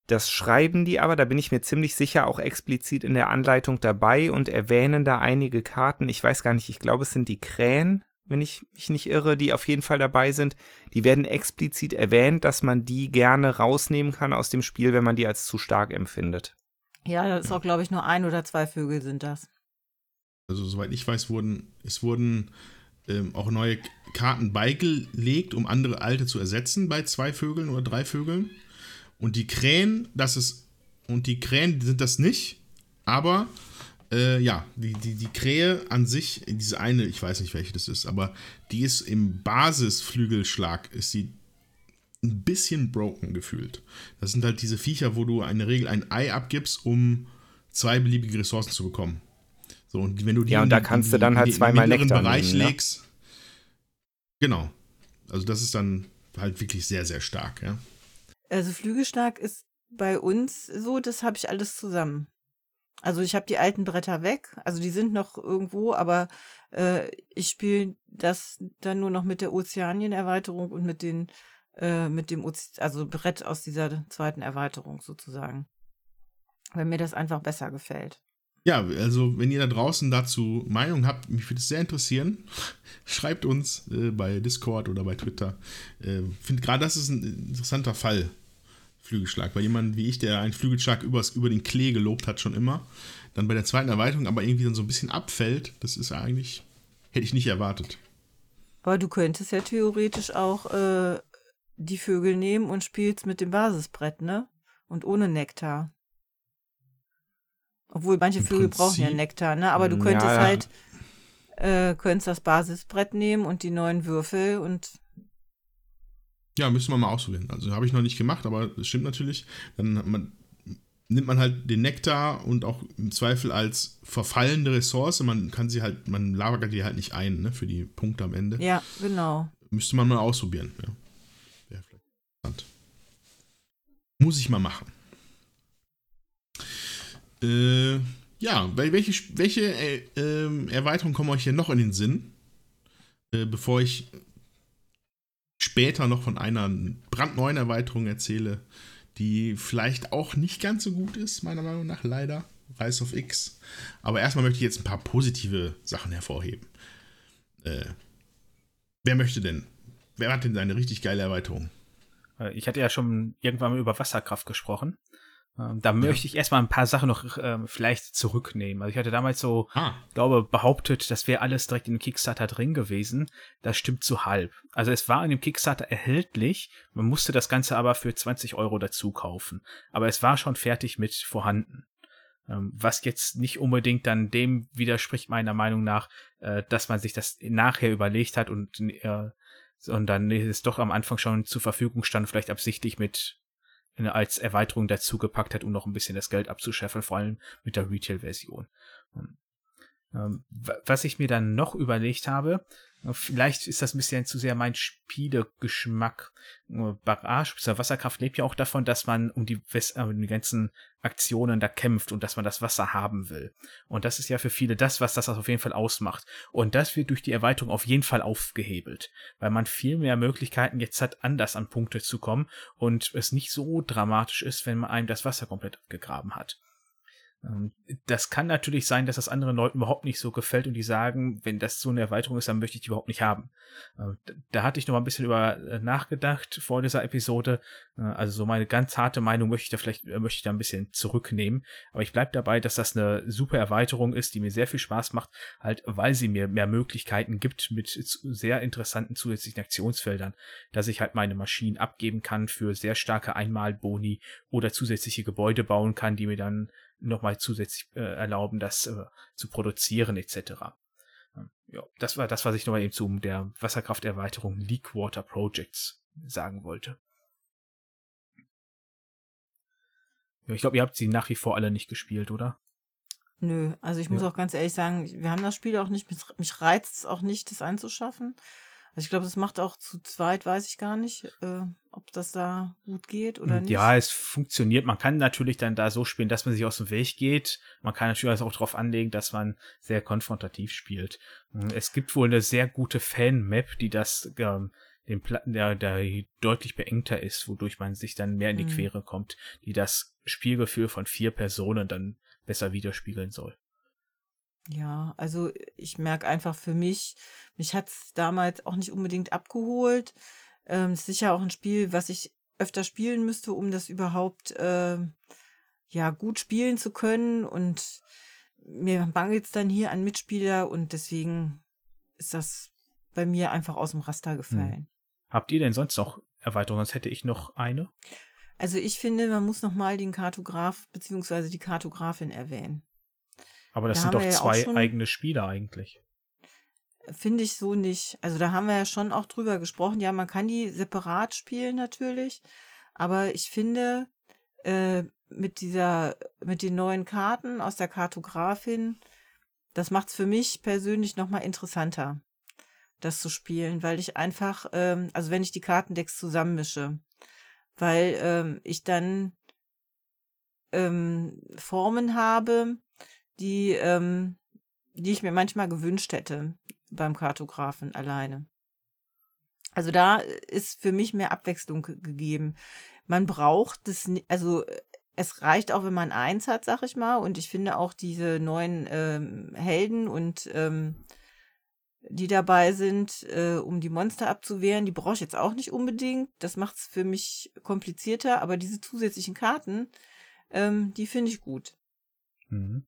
Das schreiben die aber, da bin ich mir ziemlich sicher, auch explizit in der Anleitung dabei und erwähnen da einige Karten. Ich weiß gar nicht, ich glaube, es sind die Krähen, wenn ich mich nicht irre, die auf jeden Fall dabei sind. Die werden explizit erwähnt, dass man die gerne rausnehmen kann aus dem Spiel, wenn man die als zu stark empfindet. Ja, das ist auch, glaube ich, nur ein oder zwei Vögel sind das. Also soweit ich weiß, wurden es wurden ähm, auch neue Karten beigelegt, um andere alte zu ersetzen bei zwei Vögeln oder drei Vögeln. Und die Krähen, das ist und die Krähen sind das nicht, aber äh, ja, die, die, die Krähe an sich, diese eine, ich weiß nicht welche das ist, aber die ist im Basisflügelschlag, ist die ein bisschen broken gefühlt. Das sind halt diese Viecher, wo du in der Regel ein Ei abgibst, um zwei beliebige Ressourcen zu bekommen. So, und wenn du die Ja, und da kannst du dann halt die- in den zweimal Nektar Bereich nehmen, ne? legst. Genau. Also das ist dann halt wirklich sehr, sehr stark, ja. Also Flügelstark ist bei uns so, das habe ich alles zusammen. Also ich habe die alten Bretter weg, also die sind noch irgendwo, aber äh, ich spiele das dann nur noch mit der Ozeanien-Erweiterung und mit den äh, mit dem Oze also Brett aus dieser zweiten Erweiterung sozusagen. Weil mir das einfach besser gefällt. Ja, also wenn ihr da draußen dazu Meinung habt, mich würde es sehr interessieren. Schreibt uns äh, bei Discord oder bei Twitter. Äh, finde gerade das ist ein interessanter Fall. Flügelschlag. Bei jemandem wie ich, der einen Flügelschlag übers, über den Klee gelobt hat, schon immer. Dann bei der zweiten Erweiterung aber irgendwie dann so ein bisschen abfällt. Das ist eigentlich, hätte ich nicht erwartet. Aber du könntest ja theoretisch auch äh, die Vögel nehmen und spielst mit dem Basisbrett, ne? Und ohne Nektar. Obwohl manche Im Vögel brauchen ja Prinzip- Nektar, ne? Aber du Ja, könntest ja. halt äh, könntest das Basisbrett nehmen und die neuen Würfel und Ja, müssen wir mal ausprobieren. Also habe ich noch nicht gemacht, aber das stimmt natürlich. Dann man, nimmt man halt den Nektar und auch im Zweifel als verfallende Ressource. Man kann sie halt, man lagert die halt nicht ein, ne, für die Punkte am Ende. ja, genau. Müsste man mal ausprobieren. Ja. Wäre vielleicht interessant. Muss ich mal machen. Äh, ja, wel- welche, welche äh, ähm, Erweiterungen kommen euch hier noch in den Sinn? Äh, bevor ich später noch von einer brandneuen Erweiterung erzähle, die vielleicht auch nicht ganz so gut ist, meiner Meinung nach, leider. Rise of X. Aber erstmal möchte ich jetzt ein paar positive Sachen hervorheben. Äh, wer möchte denn? Wer hat denn eine richtig geile Erweiterung? Äh, Ich hatte ja schon irgendwann mal über Wasserkraft gesprochen. Ähm, Da möchte ich erstmal ein paar Sachen noch ähm, vielleicht zurücknehmen. Also ich hatte damals so, Ah, glaube, behauptet, das wäre alles direkt in dem Kickstarter drin gewesen. Das stimmt zu halb. Also es war in dem Kickstarter erhältlich, man musste das Ganze aber für 20 Euro dazu kaufen. Aber es war schon fertig mit vorhanden. Ähm, Was jetzt nicht unbedingt dann dem widerspricht, meiner Meinung nach, äh, dass man sich das nachher überlegt hat und, äh, und dann es doch am Anfang schon zur Verfügung stand, vielleicht absichtlich mit als Erweiterung dazugepackt hat, um noch ein bisschen das Geld abzuscheffeln, vor allem mit der Retail-Version. Ähm, wa- was ich mir dann noch überlegt habe, äh, vielleicht ist das ein bisschen zu sehr mein Spielegeschmack. Äh, Barrage. Wasserkraft lebt ja auch davon, dass man um die, Wes- äh, um die ganzen Aktionen da kämpft und dass man das Wasser haben will. Und das ist ja für viele das, was das auf jeden Fall ausmacht. Und das wird durch die Erweiterung auf jeden Fall aufgehebelt, weil man viel mehr Möglichkeiten jetzt hat, anders an Punkte zu kommen und es nicht so dramatisch ist, wenn man einem das Wasser komplett abgegraben hat. Ähm, Das kann natürlich sein, dass das anderen Leuten überhaupt nicht so gefällt und die sagen, wenn das so eine Erweiterung ist, dann möchte ich die überhaupt nicht haben. Äh, d- Da hatte ich noch mal ein bisschen über äh, nachgedacht vor dieser Episode. Äh, Also so meine ganz harte Meinung möchte ich da vielleicht äh, möchte ich da ein bisschen zurücknehmen. Aber ich bleib dabei, dass das eine super Erweiterung ist, die mir sehr viel Spaß macht, halt weil sie mir mehr Möglichkeiten gibt mit sehr interessanten zusätzlichen Aktionsfeldern, dass ich halt meine Maschinen abgeben kann für sehr starke Einmalboni oder zusätzliche Gebäude bauen kann, die mir dann nochmal zusätzlich äh, erlauben, das äh, zu produzieren etc. Ähm, Ja, das war das, was ich nochmal eben zu der Wasserkrafterweiterung Leak Water Projects sagen wollte. Ja, ich glaube, ihr habt sie nach wie vor alle nicht gespielt, oder? Nö, also ich muss Ja. auch ganz ehrlich sagen, wir haben das Spiel auch nicht, mich, reizt es auch nicht, das anzuschaffen. Also ich glaube, das macht auch zu zweit, weiß ich gar nicht, äh, ob das da gut geht oder nicht. Ja, es funktioniert. Man kann natürlich dann da so spielen, dass man sich aus dem Weg geht. Man kann natürlich auch darauf anlegen, dass man sehr konfrontativ spielt. Mm, Es gibt wohl eine sehr gute Fan-Map, die das ähm, den Pla der, der deutlich beengter ist, wodurch man sich dann mehr in die Mhm. Quere kommt, die das Spielgefühl von vier Personen dann besser widerspiegeln soll. Ja, also ich merke einfach für mich, mich hat's damals auch nicht unbedingt abgeholt. Ähm, ist sicher auch ein Spiel, was ich öfter spielen müsste, um das überhaupt ähm, ja gut spielen zu können. Und mir mangelt es dann hier an Mitspieler und deswegen ist das bei mir einfach aus dem Raster gefallen. Habt ihr denn sonst noch Erweiterungen? Sonst hätte ich noch eine. Also ich finde, man muss nochmal den Kartograf beziehungsweise die Kartografin erwähnen. Aber das Da sind doch ja zwei schon- eigene Spieler eigentlich. Finde ich so nicht. Also da haben wir ja schon auch drüber gesprochen. Ja, man kann die separat spielen natürlich, aber ich finde äh, mit dieser, mit den neuen Karten aus der Kartografin, das macht es für mich persönlich nochmal interessanter, das zu spielen, weil ich einfach, ähm, also wenn ich die Kartendecks zusammenmische, weil ähm, ich dann ähm, Formen habe, die, ähm, die ich mir manchmal gewünscht hätte beim Kartografen alleine. Also da ist für mich mehr Abwechslung gegeben. Man braucht das, also es reicht auch, wenn man eins hat, sag ich mal. Und ich finde auch diese neuen ähm, Helden und ähm, die dabei sind, äh, um die Monster abzuwehren, die brauche ich jetzt auch nicht unbedingt. Das macht es für mich komplizierter, aber diese zusätzlichen Karten, ähm, die finde ich gut. Mhm.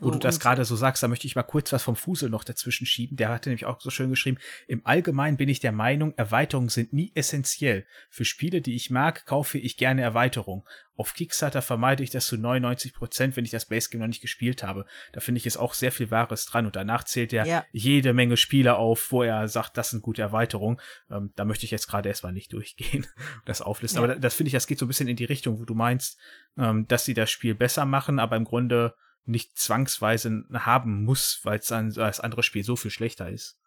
Wo du das gerade so sagst, da möchte ich mal kurz was vom Fusel noch dazwischen schieben. Der hatte nämlich auch so schön geschrieben, im Allgemeinen bin ich der Meinung, Erweiterungen sind nie essentiell. Für Spiele, die ich mag, kaufe ich gerne Erweiterungen. Auf Kickstarter vermeide ich das zu 99 Prozent, wenn ich das Base Game noch nicht gespielt habe. Da finde ich es auch sehr viel Wahres dran und danach zählt er ja. jede Menge Spiele auf, wo er sagt, das sind gute Erweiterungen. Ähm, da möchte ich jetzt gerade erstmal nicht durchgehen, das auflisten. Ja. Aber das finde ich, das geht so ein bisschen in die Richtung, wo du meinst, ähm, dass sie das Spiel besser machen, aber im Grunde nicht zwangsweise haben muss, weil das andere Spiel so viel schlechter ist.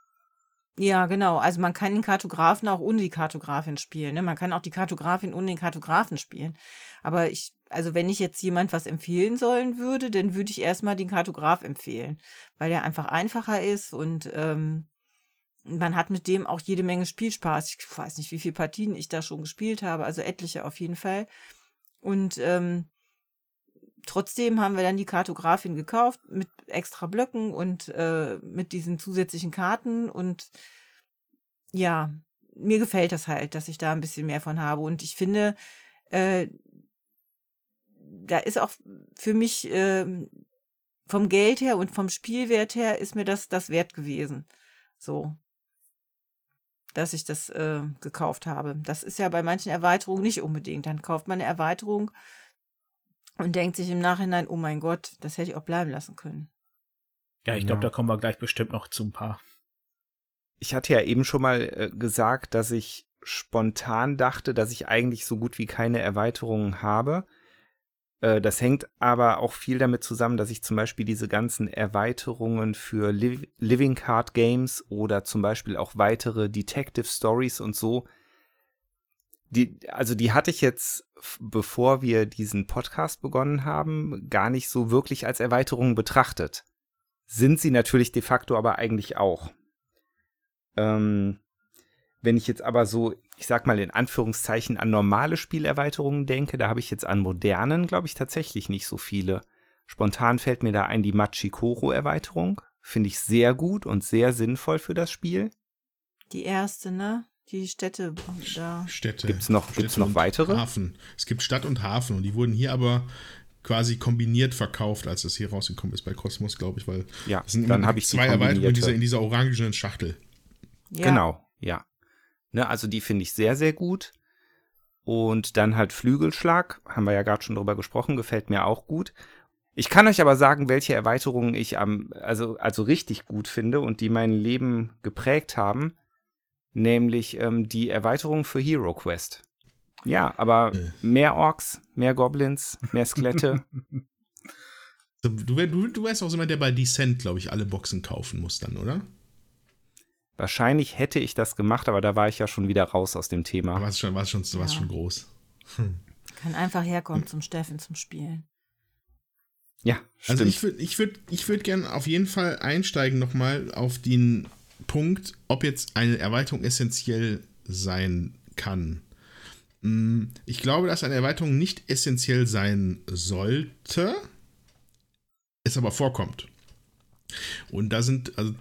Ja, genau. Also man kann den Kartografen auch ohne die Kartografin spielen. Ne? Man kann auch die Kartografin ohne den Kartografen spielen. Aber ich, also wenn ich jetzt jemand was empfehlen sollen würde, dann würde ich erstmal den Kartograf empfehlen, weil der einfach einfacher ist und ähm, man hat mit dem auch jede Menge Spielspaß. Ich weiß nicht, wie viele Partien ich da schon gespielt habe, also etliche auf jeden Fall. Und ähm, trotzdem haben wir dann die Kartografin gekauft mit extra Blöcken und äh, mit diesen zusätzlichen Karten und ja, mir gefällt das halt, dass ich da ein bisschen mehr von habe und ich finde, äh, da ist auch für mich äh, vom Geld her und vom Spielwert her ist mir das das wert gewesen. So, dass ich das äh, gekauft habe. Das ist ja bei manchen Erweiterungen nicht unbedingt. Dann kauft man eine Erweiterung und denkt sich im Nachhinein, oh mein Gott, das hätte ich auch bleiben lassen können. Ja, ich glaube, ja. da kommen wir gleich bestimmt noch zu ein paar. Ich hatte ja eben schon mal äh, gesagt, dass ich spontan dachte, dass ich eigentlich so gut wie keine Erweiterungen habe. Äh, das hängt aber auch viel damit zusammen, dass ich zum Beispiel diese ganzen Erweiterungen für Liv Living Card Games oder zum Beispiel auch weitere Detective Stories und so die, also die hatte ich jetzt, bevor wir diesen Podcast begonnen haben, gar nicht so wirklich als Erweiterung betrachtet. Sind sie natürlich de facto aber eigentlich auch. Ähm, wenn ich jetzt aber so, ich sag mal in Anführungszeichen, an normale Spielerweiterungen denke, da habe ich jetzt an modernen, glaube ich, tatsächlich nicht so viele. Spontan fällt mir da ein die Machikoro-Erweiterung. Finde ich sehr gut und sehr sinnvoll für das Spiel. Die erste, ne? Die Städte da. Städte. Gibt es noch, Städte gibt's noch weitere? Hafen. Es gibt Stadt und Hafen und die wurden hier aber quasi kombiniert verkauft, als es hier rausgekommen ist bei Cosmos, glaube ich, weil ja, dann habe ich zwei Erweiterungen in dieser, in dieser orangenen Schachtel. Ja. Genau, ja. Ne, also die finde ich sehr, sehr gut. Und dann halt Flügelschlag, haben wir ja gerade schon drüber gesprochen, gefällt mir auch gut. Ich kann euch aber sagen, welche Erweiterungen ich am, also, also richtig gut finde und die mein Leben geprägt haben nämlich ähm, die Erweiterung für Hero Quest. Ja, aber äh. mehr Orks, mehr Goblins, mehr Skelette. du, du, du wärst auch jemand, der bei Descent, glaube ich, alle Boxen kaufen muss dann, oder? Wahrscheinlich hätte ich das gemacht, aber da war ich ja schon wieder raus aus dem Thema. War schon, war's schon, ja. schon groß. Hm. Kann einfach herkommen zum Steffen zum Spielen. Ja, stimmt. Also ich würde ich würd, ich würd gerne auf jeden Fall einsteigen nochmal auf den Punkt, ob jetzt eine Erweiterung essentiell sein kann. Hm, ich glaube, dass eine Erweiterung nicht essentiell sein sollte, es aber vorkommt. Und da sind, also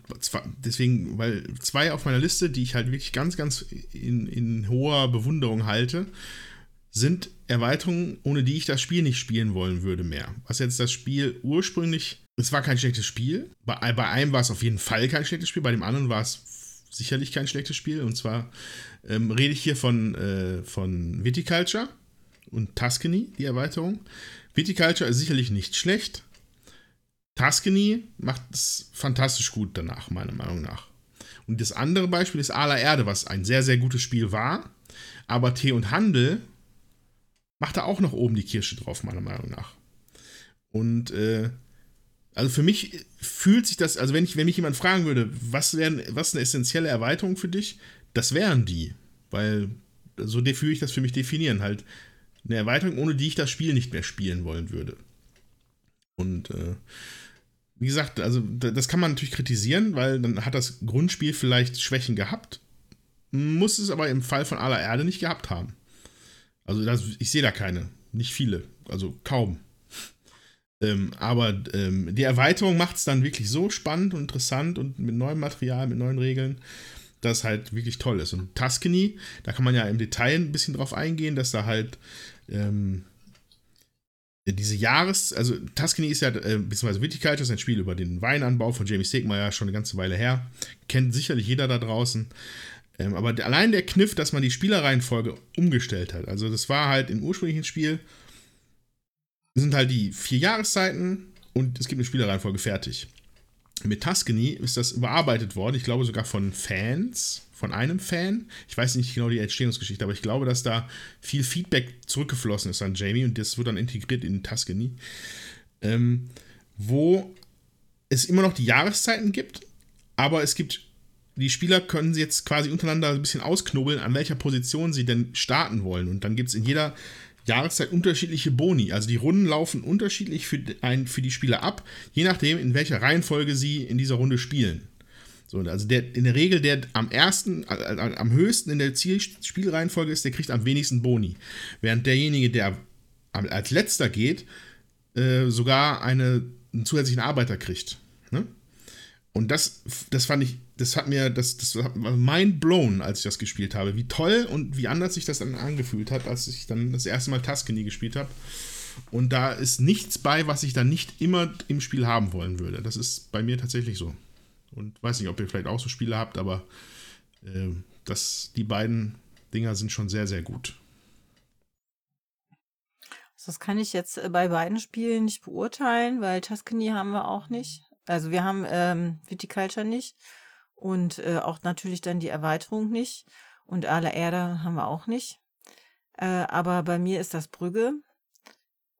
deswegen, weil zwei auf meiner Liste, die ich halt wirklich ganz, ganz in, in hoher Bewunderung halte, sind Erweiterungen, ohne die ich das Spiel nicht spielen wollen würde mehr. Was jetzt das Spiel ursprünglich es war kein schlechtes Spiel. Bei, bei einem war es auf jeden Fall kein schlechtes Spiel, bei dem anderen war es sicherlich kein schlechtes Spiel. Und zwar ähm, rede ich hier von, äh, von Viticulture und Tuscany, die Erweiterung. Viticulture ist sicherlich nicht schlecht. Tuscany macht es fantastisch gut danach, meiner Meinung nach. Und das andere Beispiel ist Ala Erde, was ein sehr, sehr gutes Spiel war. Aber Tee und Handel macht da auch noch oben die Kirsche drauf, meiner Meinung nach. Und äh, also für mich fühlt sich das, also wenn ich, wenn mich jemand fragen würde, was wären, was eine essentielle Erweiterung für dich, das wären die. Weil so würde ich das für mich definieren. Halt eine Erweiterung, ohne die ich das Spiel nicht mehr spielen wollen würde. Und äh, wie gesagt, also das kann man natürlich kritisieren, weil dann hat das Grundspiel vielleicht Schwächen gehabt, muss es aber im Fall von aller Erde nicht gehabt haben. Also das, ich sehe da keine, nicht viele, also kaum. Ähm, aber ähm, die Erweiterung macht es dann wirklich so spannend und interessant und mit neuem Material, mit neuen Regeln, dass halt wirklich toll ist. Und Tuscany, da kann man ja im Detail ein bisschen drauf eingehen, dass da halt ähm, diese Jahres-, also Tuscany ist ja, äh, beziehungsweise Viticulture ist ein Spiel über den Weinanbau von Jamie Stegmaier schon eine ganze Weile her. Kennt sicherlich jeder da draußen. Ähm, aber allein der Kniff, dass man die Spielereihenfolge umgestellt hat. Also das war halt im ursprünglichen Spiel, sind halt die vier Jahreszeiten und es gibt eine Spielereihenfolge fertig. Mit Tuscany ist das überarbeitet worden, ich glaube sogar von Fans, von einem Fan. Ich weiß nicht genau die Entstehungsgeschichte, aber ich glaube, dass da viel Feedback zurückgeflossen ist an Jamie und das wird dann integriert in Tuscany. Ähm, wo es immer noch die Jahreszeiten gibt, aber es gibt die Spieler können jetzt quasi untereinander ein bisschen ausknobeln, an welcher Position sie denn starten wollen. Und dann gibt es in jeder Jahreszeit unterschiedliche Boni. Also die Runden laufen unterschiedlich für, ein, für die Spieler ab, je nachdem, in welcher Reihenfolge sie in dieser Runde spielen. So, also der, in der Regel, der am ersten, am höchsten in der Zielspielreihenfolge ist, der kriegt am wenigsten Boni. Während derjenige, der als letzter geht, äh, sogar eine, einen zusätzlichen Arbeiter kriegt. Ne? Und das, das fand ich, das hat mir, das, das war mind blown, als ich das gespielt habe. Wie toll und wie anders sich das dann angefühlt hat, als ich dann das erste Mal Tuscany gespielt habe. Und da ist nichts bei, was ich dann nicht immer im Spiel haben wollen würde. Das ist bei mir tatsächlich so. Und weiß nicht, ob ihr vielleicht auch so Spiele habt, aber äh, das, die beiden Dinger sind schon sehr, sehr gut. Das kann ich jetzt äh, bei beiden Spielen nicht beurteilen, weil Tuscany haben wir auch nicht. Also wir haben ähm, Viticulture nicht und äh, auch natürlich dann die Erweiterung nicht und Ala Erde haben wir auch nicht. Äh, aber bei mir ist das Brügge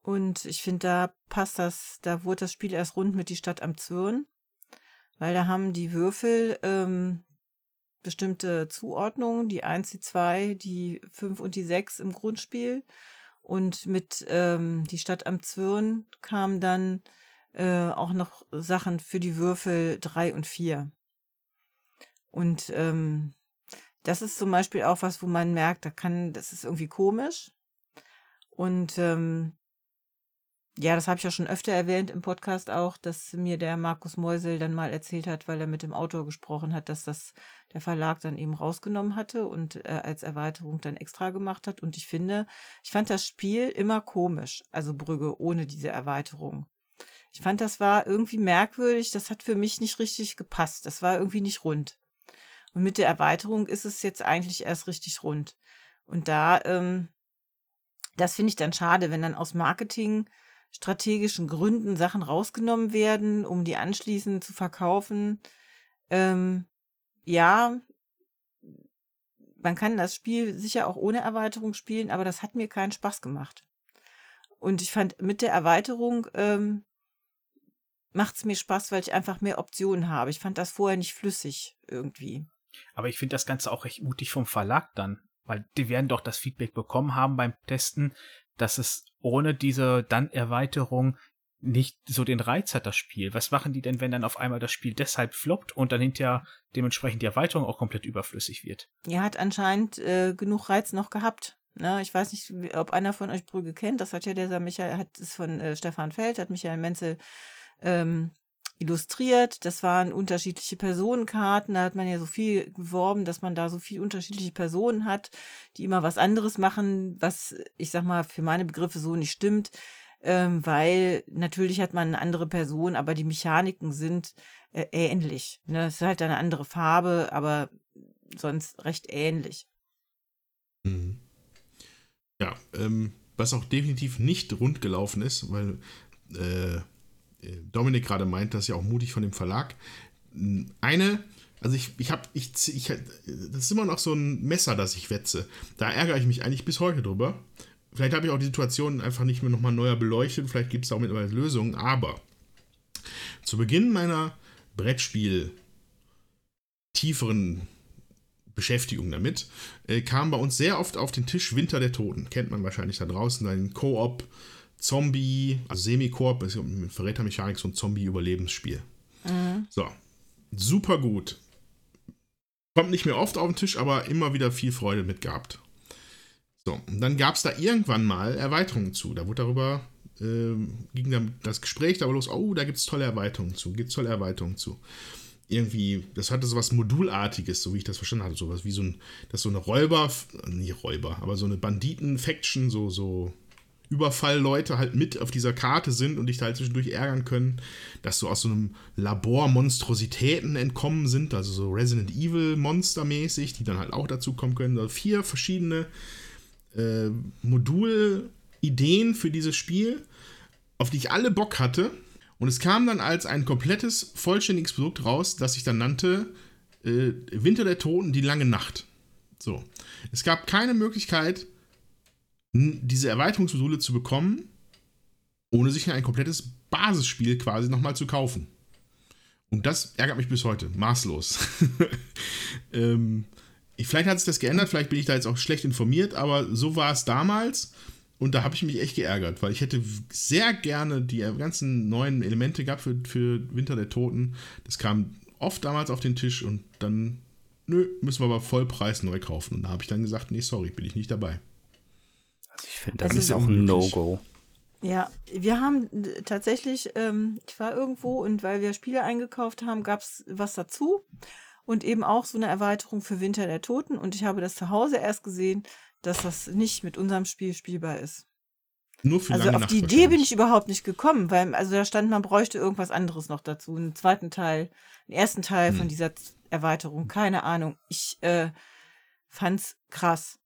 und ich finde, da passt das, da wurde das Spiel erst rund mit die Stadt am Zwirn, weil da haben die Würfel ähm, bestimmte Zuordnungen, die 1, die 2, die 5 und die 6 im Grundspiel. Und mit ähm, die Stadt am Zwirn kam dann äh, auch noch Sachen für die Würfel 3 und 4. Und ähm, das ist zum Beispiel auch was, wo man merkt, da kann, das ist irgendwie komisch. Und ähm, ja, das habe ich ja schon öfter erwähnt im Podcast auch, dass mir der Markus Meusel dann mal erzählt hat, weil er mit dem Autor gesprochen hat, dass das der Verlag dann eben rausgenommen hatte und äh, als Erweiterung dann extra gemacht hat. Und ich finde, ich fand das Spiel immer komisch, also Brügge ohne diese Erweiterung. Ich fand, das war irgendwie merkwürdig. Das hat für mich nicht richtig gepasst. Das war irgendwie nicht rund. Und mit der Erweiterung ist es jetzt eigentlich erst richtig rund. Und da, ähm, das finde ich dann schade, wenn dann aus Marketing strategischen Gründen Sachen rausgenommen werden, um die anschließend zu verkaufen. Ähm, ja, man kann das Spiel sicher auch ohne Erweiterung spielen, aber das hat mir keinen Spaß gemacht. Und ich fand mit der Erweiterung ähm, macht es mir Spaß, weil ich einfach mehr Optionen habe. Ich fand das vorher nicht flüssig irgendwie. Aber ich finde das Ganze auch recht mutig vom Verlag dann, weil die werden doch das Feedback bekommen haben beim Testen, dass es ohne diese dann Erweiterung nicht so den Reiz hat, das Spiel. Was machen die denn, wenn dann auf einmal das Spiel deshalb floppt und dann hinterher dementsprechend die Erweiterung auch komplett überflüssig wird? Er hat anscheinend äh, genug Reiz noch gehabt. Ne? Ich weiß nicht, ob einer von euch Brügge kennt. Das hat ja der Michael, hat es von äh, Stefan Feld, hat Michael Menzel ähm, illustriert. Das waren unterschiedliche Personenkarten. Da hat man ja so viel geworben, dass man da so viel unterschiedliche Personen hat, die immer was anderes machen, was ich sag mal für meine Begriffe so nicht stimmt. Ähm, weil natürlich hat man eine andere Person, aber die Mechaniken sind äh, ähnlich. Ne? Es ist halt eine andere Farbe, aber sonst recht ähnlich. Mhm. Ja, ähm, was auch definitiv nicht rund gelaufen ist, weil äh, Dominik gerade meint, das ist ja auch mutig von dem Verlag. Eine, also ich, ich habe, ich, ich, das ist immer noch so ein Messer, das ich wetze. Da ärgere ich mich eigentlich bis heute drüber. Vielleicht habe ich auch die Situation einfach nicht mehr nochmal neuer beleuchtet, vielleicht gibt es auch mittlerweile Lösungen, aber Zu Beginn meiner Brettspiel tieferen Beschäftigung damit, äh, kam bei uns sehr oft auf den Tisch Winter der Toten. Kennt man wahrscheinlich da draußen, ein Koop, Zombie, also Semi-Koop, mit Verrätermechanik, so ein Zombie-Überlebensspiel. Mhm. So, super gut. Kommt nicht mehr oft auf den Tisch, aber immer wieder viel Freude mit gehabt. So, und dann gab es da irgendwann mal Erweiterungen zu. Da wurde darüber, äh, ging dann das Gespräch da los, oh, da gibt es tolle Erweiterungen zu, gibt es tolle Erweiterungen zu. Irgendwie, das hatte so was Modulartiges, so wie ich das verstanden hatte, sowas wie so ein, das so eine Räuber, nicht Räuber, aber so eine Banditen-Faction, so, so Überfallleute halt mit auf dieser Karte sind und dich da halt zwischendurch ärgern können, dass so aus so einem Labor Monstrositäten entkommen sind, also so Resident Evil Monster mäßig, die dann halt auch dazu kommen können. Also vier verschiedene äh, Modulideen für dieses Spiel, auf die ich alle Bock hatte. Und es kam dann als ein komplettes, vollständiges Produkt raus, das sich dann nannte äh, Winter der Toten, die lange Nacht. So. Es gab keine Möglichkeit, diese Erweiterungsmodule zu bekommen, ohne sich ein komplettes Basisspiel quasi nochmal zu kaufen. Und das ärgert mich bis heute, maßlos. ähm, vielleicht hat sich das geändert, vielleicht bin ich da jetzt auch schlecht informiert, aber so war es damals. Und da habe ich mich echt geärgert, weil ich hätte sehr gerne die ganzen neuen Elemente gehabt für, für Winter der Toten. Das kam oft damals auf den Tisch und dann, nö, müssen wir aber Vollpreis neu kaufen. Und da habe ich dann gesagt, nee, sorry, bin ich nicht dabei. Also ich finde, das also ist auch ein No-Go. Ja, wir haben tatsächlich, ähm, ich war irgendwo und weil wir Spiele eingekauft haben, gab es was dazu und eben auch so eine Erweiterung für Winter der Toten und ich habe das zu Hause erst gesehen, dass das nicht mit unserem Spiel spielbar ist. Nur für Also auf die Idee bin ich überhaupt nicht gekommen, weil also da stand, man bräuchte irgendwas anderes noch dazu, einen zweiten Teil, einen ersten Teil hm. von dieser Erweiterung, keine Ahnung. Ich äh, fand's krass.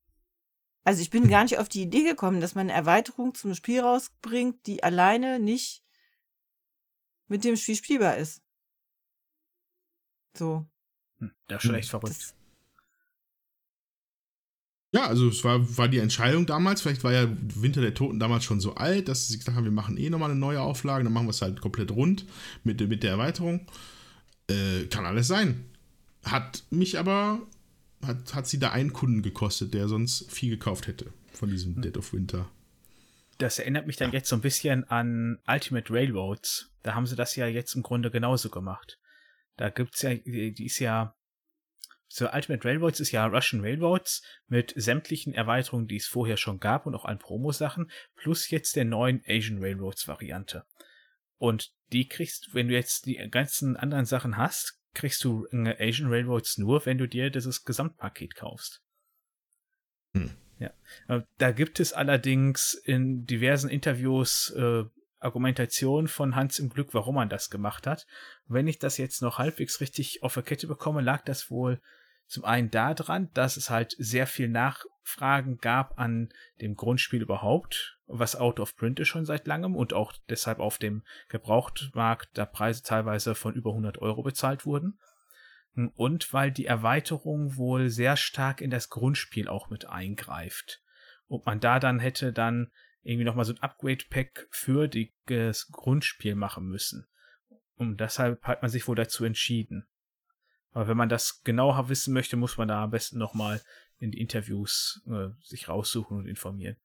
Also ich bin gar nicht auf die Idee gekommen, dass man eine Erweiterung zum Spiel rausbringt, die alleine nicht mit dem Spiel spielbar ist. So. Hm, das ist schon hm. echt verrückt. Das, ja, also es war, war die Entscheidung damals, vielleicht war ja Winter der Toten damals schon so alt, dass sie gesagt haben, wir machen eh nochmal eine neue Auflage, dann machen wir es halt komplett rund mit, mit der Erweiterung. Äh, kann alles sein. Hat mich aber hat, hat sie da einen Kunden gekostet, der sonst viel gekauft hätte von diesem hm. Dead of Winter. Das erinnert mich dann ja. jetzt so ein bisschen an Ultimate Railroads. Da haben sie das ja jetzt im Grunde genauso gemacht. Da gibt's ja, die ist ja, so Ultimate Railroads ist ja Russian Railroads mit sämtlichen Erweiterungen, die es vorher schon gab und auch allen Promo-Sachen, plus jetzt der neuen Asian Railroads Variante. Und die kriegst, wenn du jetzt die ganzen anderen Sachen hast, kriegst du Asian Railroads nur, wenn du dir dieses Gesamtpaket kaufst. Hm. Ja. Äh, da gibt es allerdings in diversen Interviews äh, Argumentation von Hans im Glück, warum man das gemacht hat. Wenn ich das jetzt noch halbwegs richtig auf der Kette bekomme, lag das wohl zum einen daran, dass es halt sehr viel Nachfragen gab an dem Grundspiel überhaupt, was out of print ist schon seit langem und auch deshalb auf dem Gebrauchtmarkt da Preise teilweise von über 100 Euro bezahlt wurden. Und weil die Erweiterung wohl sehr stark in das Grundspiel auch mit eingreift. Und man da dann hätte dann irgendwie nochmal so ein Upgrade-Pack für das Grundspiel machen müssen. Und deshalb hat man sich wohl dazu entschieden. Aber wenn man das genauer wissen möchte, muss man da am besten nochmal in die Interviews äh, sich raussuchen und informieren.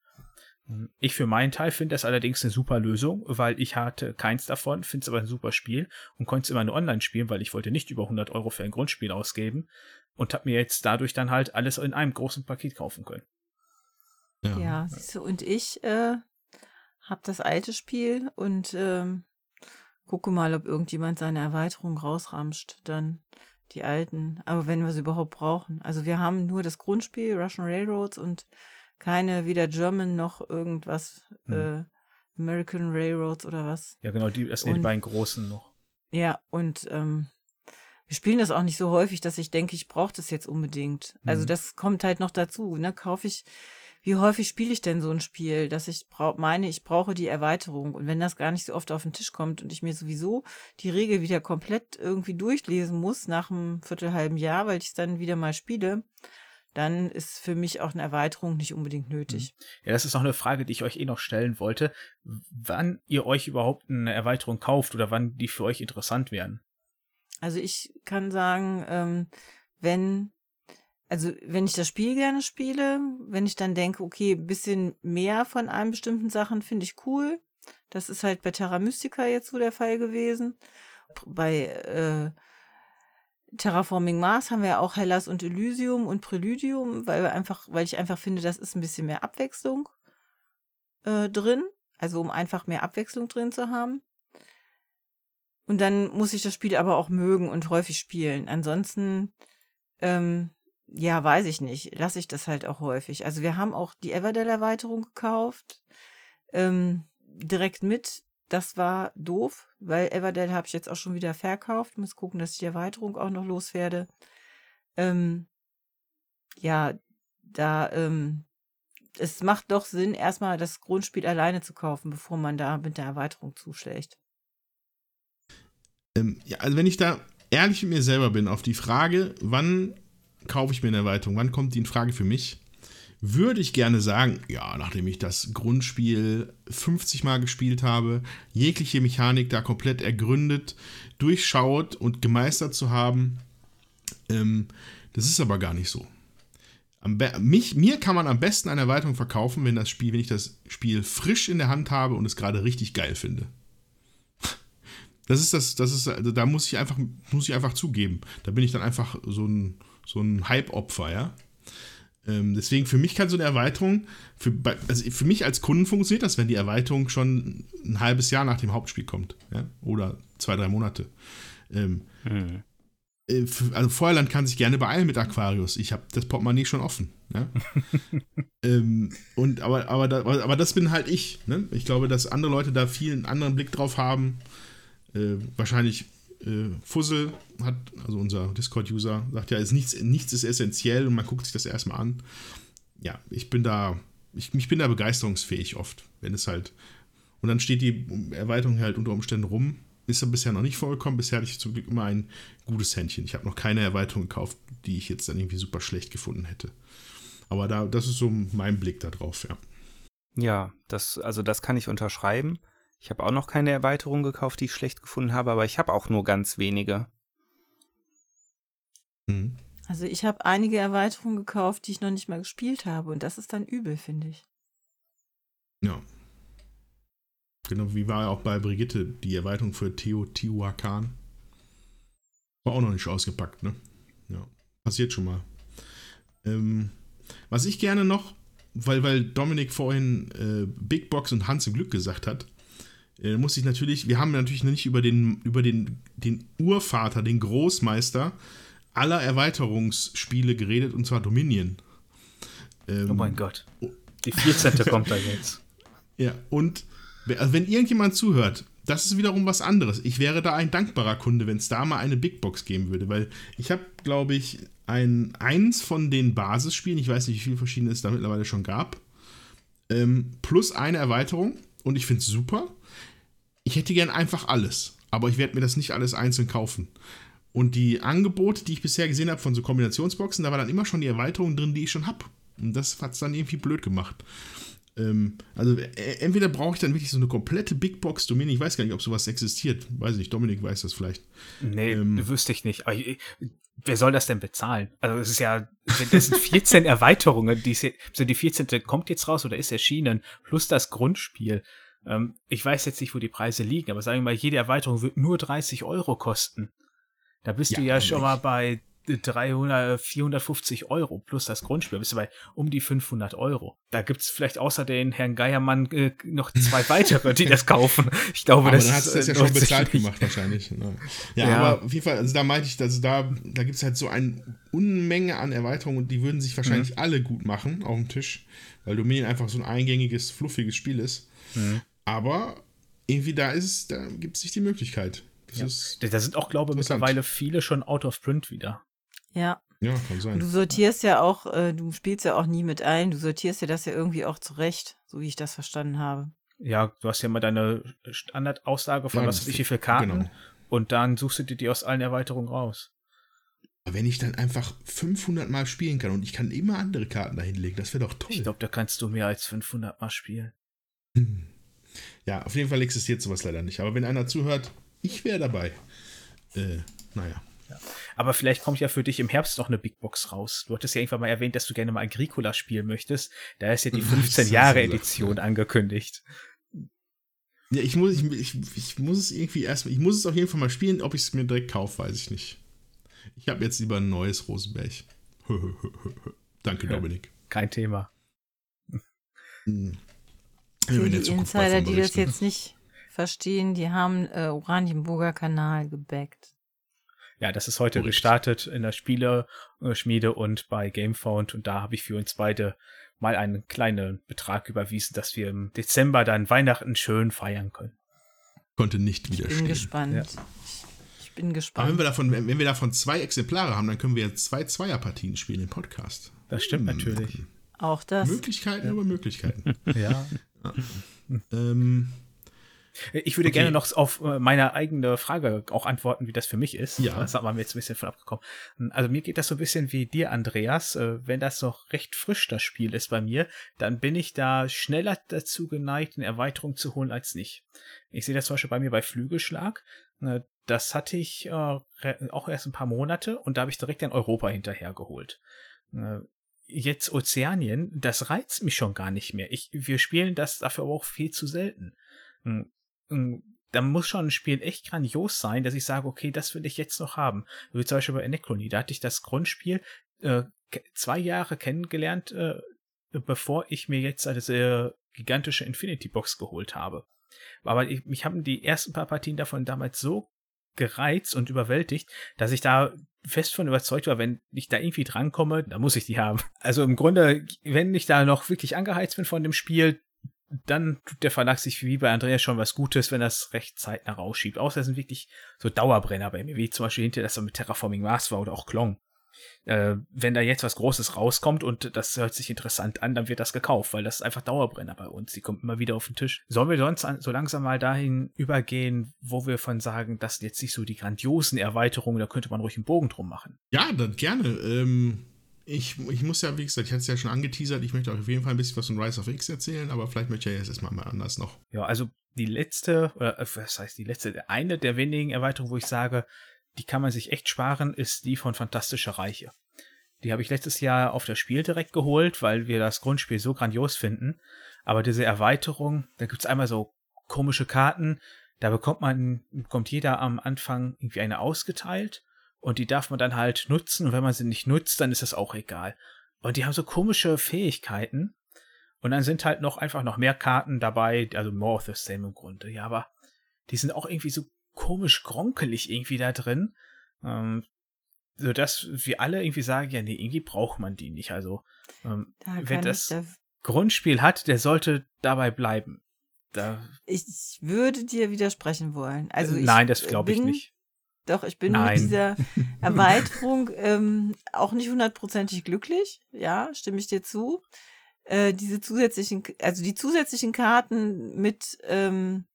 Hm, ich für meinen Teil finde das allerdings eine super Lösung, weil ich hatte keins davon, finde es aber ein super Spiel und konnte es immer nur online spielen, weil ich wollte nicht über 100 Euro für ein Grundspiel ausgeben und habe mir jetzt dadurch dann halt alles in einem großen Paket kaufen können. Ja, ja siehst du, und ich äh, habe das alte Spiel und ähm, gucke mal, ob irgendjemand seine Erweiterung rausramscht. Dann die alten, aber wenn wir sie überhaupt brauchen. Also wir haben nur das Grundspiel, Russian Railroads und keine weder German noch irgendwas, hm. äh, American Railroads oder was. Ja, genau, die, das sind die beiden großen noch. Ja, und ähm, wir spielen das auch nicht so häufig, dass ich denke, ich brauche das jetzt unbedingt. Also hm. das kommt halt noch dazu. Ne? Kaufe ich wie häufig spiele ich denn so ein Spiel, dass ich brauch, meine, ich brauche die Erweiterung. Und wenn das gar nicht so oft auf den Tisch kommt und ich mir sowieso die Regel wieder komplett irgendwie durchlesen muss nach einem viertelhalben Jahr, weil ich es dann wieder mal spiele, dann ist für mich auch eine Erweiterung nicht unbedingt nötig. Ja, das ist noch eine Frage, die ich euch eh noch stellen wollte. Wann ihr euch überhaupt eine Erweiterung kauft oder wann die für euch interessant werden? Also ich kann sagen, ähm, wenn, also wenn ich das Spiel gerne spiele, wenn ich dann denke, okay, ein bisschen mehr von einem bestimmten Sachen finde ich cool. Das ist halt bei Terra Mystica jetzt so der Fall gewesen. Bei äh, Terraforming Mars haben wir ja auch Hellas und Elysium und Preludium, weil einfach, weil ich einfach finde, das ist ein bisschen mehr Abwechslung äh, drin. Also um einfach mehr Abwechslung drin zu haben. Und dann muss ich das Spiel aber auch mögen und häufig spielen. Ansonsten, ähm, ja, weiß ich nicht. Lasse ich das halt auch häufig. Also wir haben auch die Everdell-Erweiterung gekauft. Ähm, direkt mit das war doof, weil Everdell habe ich jetzt auch schon wieder verkauft. Muss gucken, dass ich die Erweiterung auch noch loswerde. Ähm, ja, da, ähm, es macht doch Sinn, erstmal das Grundspiel alleine zu kaufen, bevor man da mit der Erweiterung zuschlägt. Ähm, ja, also wenn ich da ehrlich mit mir selber bin, auf die Frage, wann kaufe ich mir eine Erweiterung, wann kommt die in Frage für mich, würde ich gerne sagen, ja, nachdem ich das Grundspiel 50 Mal gespielt habe, jegliche Mechanik da komplett ergründet, durchschaut und gemeistert zu haben, ähm, das ist aber gar nicht so. Mich, mir kann man am besten eine Erweiterung verkaufen, wenn das Spiel, wenn ich das Spiel frisch in der Hand habe und es gerade richtig geil finde. Das ist das, das ist, also da muss ich einfach, muss ich einfach zugeben. Da bin ich dann einfach so ein, so ein Hype-Opfer, ja. Ähm, deswegen für mich kann so eine Erweiterung, für, also für mich als Kunden funktioniert das, wenn die Erweiterung schon ein halbes Jahr nach dem Hauptspiel kommt. Ja? Oder zwei, drei Monate. Ähm, hm. äh, also Feuerland kann sich gerne beeilen mit Aquarius. Ich habe das Portemonnaie schon offen. Ja? ähm, und aber, aber, da, aber das bin halt ich. Ne? Ich glaube, dass andere Leute da viel einen anderen Blick drauf haben. Äh, wahrscheinlich äh, Fussel hat, also unser Discord-User, sagt ja, ist nichts, nichts ist essentiell und man guckt sich das erstmal an. Ja, ich bin da, ich, ich bin da begeisterungsfähig oft, wenn es halt. Und dann steht die Erweiterung halt unter Umständen rum. Ist ja bisher noch nicht vorgekommen. Bisher hatte ich zum Glück immer ein gutes Händchen. Ich habe noch keine Erweiterung gekauft, die ich jetzt dann irgendwie super schlecht gefunden hätte. Aber da, das ist so mein Blick da drauf, ja. Ja, das, also das kann ich unterschreiben. Ich habe auch noch keine Erweiterung gekauft, die ich schlecht gefunden habe, aber ich habe auch nur ganz wenige. Mhm. Also ich habe einige Erweiterungen gekauft, die ich noch nicht mal gespielt habe und das ist dann übel, finde ich. Ja. Genau, wie war auch bei Brigitte die Erweiterung für Teotihuacan? War auch noch nicht ausgepackt, ne? Ja, passiert schon mal. Ähm, was ich gerne noch, weil, weil Dominik vorhin äh, Big Box und Hans im Glück gesagt hat, äh, muss ich natürlich, wir haben natürlich noch nicht über den, über den, den Urvater, den Großmeister aller Erweiterungsspiele geredet, und zwar Dominion. Ähm, oh mein Gott. Die 14. kommt da jetzt. Ja, und also wenn irgendjemand zuhört, das ist wiederum was anderes. Ich wäre da ein dankbarer Kunde, wenn es da mal eine Big Box geben würde, weil ich habe, glaube ich, ein, eins von den Basisspielen, ich weiß nicht, wie viele verschiedene es da mittlerweile schon gab, ähm, plus eine Erweiterung und ich finde es super ich hätte gern einfach alles, aber ich werde mir das nicht alles einzeln kaufen. Und die Angebote, die ich bisher gesehen habe von so Kombinationsboxen, da war dann immer schon die Erweiterung drin, die ich schon habe. Und das hat es dann irgendwie blöd gemacht. Ähm, also äh, entweder brauche ich dann wirklich so eine komplette Big Box Domain. Ich weiß gar nicht, ob sowas existiert. Weiß nicht, Dominik weiß das vielleicht. Nee, ähm, wüsste ich nicht. Ich, wer soll das denn bezahlen? Also es ist ja, das sind 14 Erweiterungen, die, also die 14. kommt jetzt raus oder ist erschienen, plus das Grundspiel. Ähm, ich weiß jetzt nicht, wo die Preise liegen, aber sagen wir mal, jede Erweiterung wird nur 30 Euro kosten. Da bist ja, du ja schon mal bei 300, 450 Euro plus das Grundspiel, bist du bei um die 500 Euro. Da gibt's vielleicht außer den Herrn Geiermann äh, noch zwei weitere, die das kaufen. Ich glaube, aber das dann hast du das ja schon bezahlt gemacht wahrscheinlich. Ne? Ja, ja, aber auf jeden Fall, also da meinte ich, also da, da gibt's halt so eine Unmenge an Erweiterungen und die würden sich wahrscheinlich mhm. alle gut machen auf dem Tisch, weil Dominion einfach so ein eingängiges, fluffiges Spiel ist. Mhm. Aber irgendwie da ist, da gibt es sich die Möglichkeit. Ja. da sind auch, glaube ich, mittlerweile viele schon out of print wieder. Ja. Ja, kann sein. du sortierst ja auch, äh, du spielst ja auch nie mit ein, du sortierst ja das ja irgendwie auch zurecht, so wie ich das verstanden habe. Ja, du hast ja mal deine Standardaussage von ja, was weiß ich, wie viele Karten genau. und dann suchst du dir die aus allen Erweiterungen raus. Aber wenn ich dann einfach 500 Mal spielen kann und ich kann immer andere Karten dahin legen, das wäre doch toll. Ich glaube, da kannst du mehr als 500 Mal spielen. Hm. Ja, auf jeden Fall existiert sowas leider nicht. Aber wenn einer zuhört, ich wäre dabei. Äh, naja. Ja. Aber vielleicht kommt ja für dich im Herbst noch eine Big Box raus. Du hattest ja irgendwann mal erwähnt, dass du gerne mal Agricola spielen möchtest. Da ist ja die 15-Jahre-Edition angekündigt. Ja, ich muss, ich, ich, ich muss es irgendwie erstmal, ich muss es auf jeden Fall mal spielen. Ob ich es mir direkt kaufe, weiß ich nicht. Ich habe jetzt lieber ein neues Rosenberg. Danke, Dominik. Kein Thema. Für die Insider, die das jetzt nicht verstehen, die haben äh, Oranienburger Kanal gebackt. Ja, das ist heute Korrekt. gestartet in der Spieleschmiede und bei Gamefound und da habe ich für uns beide mal einen kleinen Betrag überwiesen, dass wir im Dezember dann Weihnachten schön feiern können. Konnte nicht widerstehen. Ich bin gespannt. Ja. Ich bin gespannt. Aber wenn wir, davon, wenn wir davon zwei Exemplare haben, dann können wir zwei Zweierpartien spielen im Podcast. Das stimmt hm. natürlich. Auch das. Möglichkeiten ja. über Möglichkeiten. ja. ja. ähm, ich würde okay. gerne noch auf äh, meine eigene Frage auch antworten, wie das für mich ist. Ja. Das haben wir jetzt ein bisschen von abgekommen. Also mir geht das so ein bisschen wie dir, Andreas. Äh, wenn das noch recht frisch das Spiel ist bei mir, dann bin ich da schneller dazu geneigt, eine Erweiterung zu holen als nicht. Ich sehe das zum Beispiel bei mir bei Flügelschlag. Äh, das hatte ich auch erst ein paar Monate und da habe ich direkt in Europa hinterhergeholt jetzt Ozeanien, das reizt mich schon gar nicht mehr. Ich, wir spielen das dafür aber auch viel zu selten. Hm, da muss schon ein Spiel echt grandios sein, dass ich sage, okay, das will ich jetzt noch haben. Wie zum Beispiel bei Anachrony, da hatte ich das Grundspiel äh, zwei Jahre kennengelernt, äh, bevor ich mir jetzt eine sehr gigantische Infinity Box geholt habe. Aber ich, mich haben die ersten paar Partien davon damals so gereizt und überwältigt, dass ich da fest von überzeugt war, wenn ich da irgendwie drankomme, dann muss ich die haben. Also im Grunde, wenn ich da noch wirklich angeheizt bin von dem Spiel, dann tut der Verlag sich wie bei Andreas schon was Gutes, wenn das recht zeitnah rausschiebt. Außer es sind wirklich so Dauerbrenner bei mir, wie zum Beispiel hinter das so mit Terraforming Mars war oder auch Klong. Äh, wenn da jetzt was Großes rauskommt und das hört sich interessant an, dann wird das gekauft, weil das ist einfach Dauerbrenner bei uns. Die kommt immer wieder auf den Tisch. Sollen wir sonst so langsam mal dahin übergehen, wo wir von sagen, dass jetzt nicht so die grandiosen Erweiterungen, da könnte man ruhig einen Bogen drum machen? Ja, dann gerne. Ähm, ich, ich muss ja, wie gesagt, ich hatte es ja schon angeteasert, ich möchte auf jeden Fall ein bisschen was von Rise of X erzählen, aber vielleicht möchte ich ja jetzt erstmal mal anders noch. Ja, also die letzte, oder äh, was heißt die letzte, eine der wenigen Erweiterungen, wo ich sage, die kann man sich echt sparen, ist die von Fantastische Reiche. Die habe ich letztes Jahr auf das Spiel direkt geholt, weil wir das Grundspiel so grandios finden. Aber diese Erweiterung, da gibt es einmal so komische Karten, da bekommt man, bekommt jeder am Anfang irgendwie eine ausgeteilt und die darf man dann halt nutzen und wenn man sie nicht nutzt, dann ist das auch egal. Und die haben so komische Fähigkeiten und dann sind halt noch einfach noch mehr Karten dabei, also more of the same im Grunde. Ja, aber die sind auch irgendwie so komisch gronkelig irgendwie da drin, ähm, so dass wir alle irgendwie sagen, ja, nee, irgendwie braucht man die nicht. Also ähm, da wer das da Grundspiel hat, der sollte dabei bleiben. Da ich würde dir widersprechen wollen. Also Nein, das glaube ich nicht. Doch, ich bin Nein. mit dieser Erweiterung ähm, auch nicht hundertprozentig glücklich. Ja, stimme ich dir zu. Äh, diese zusätzlichen, also die zusätzlichen Karten mit ähm,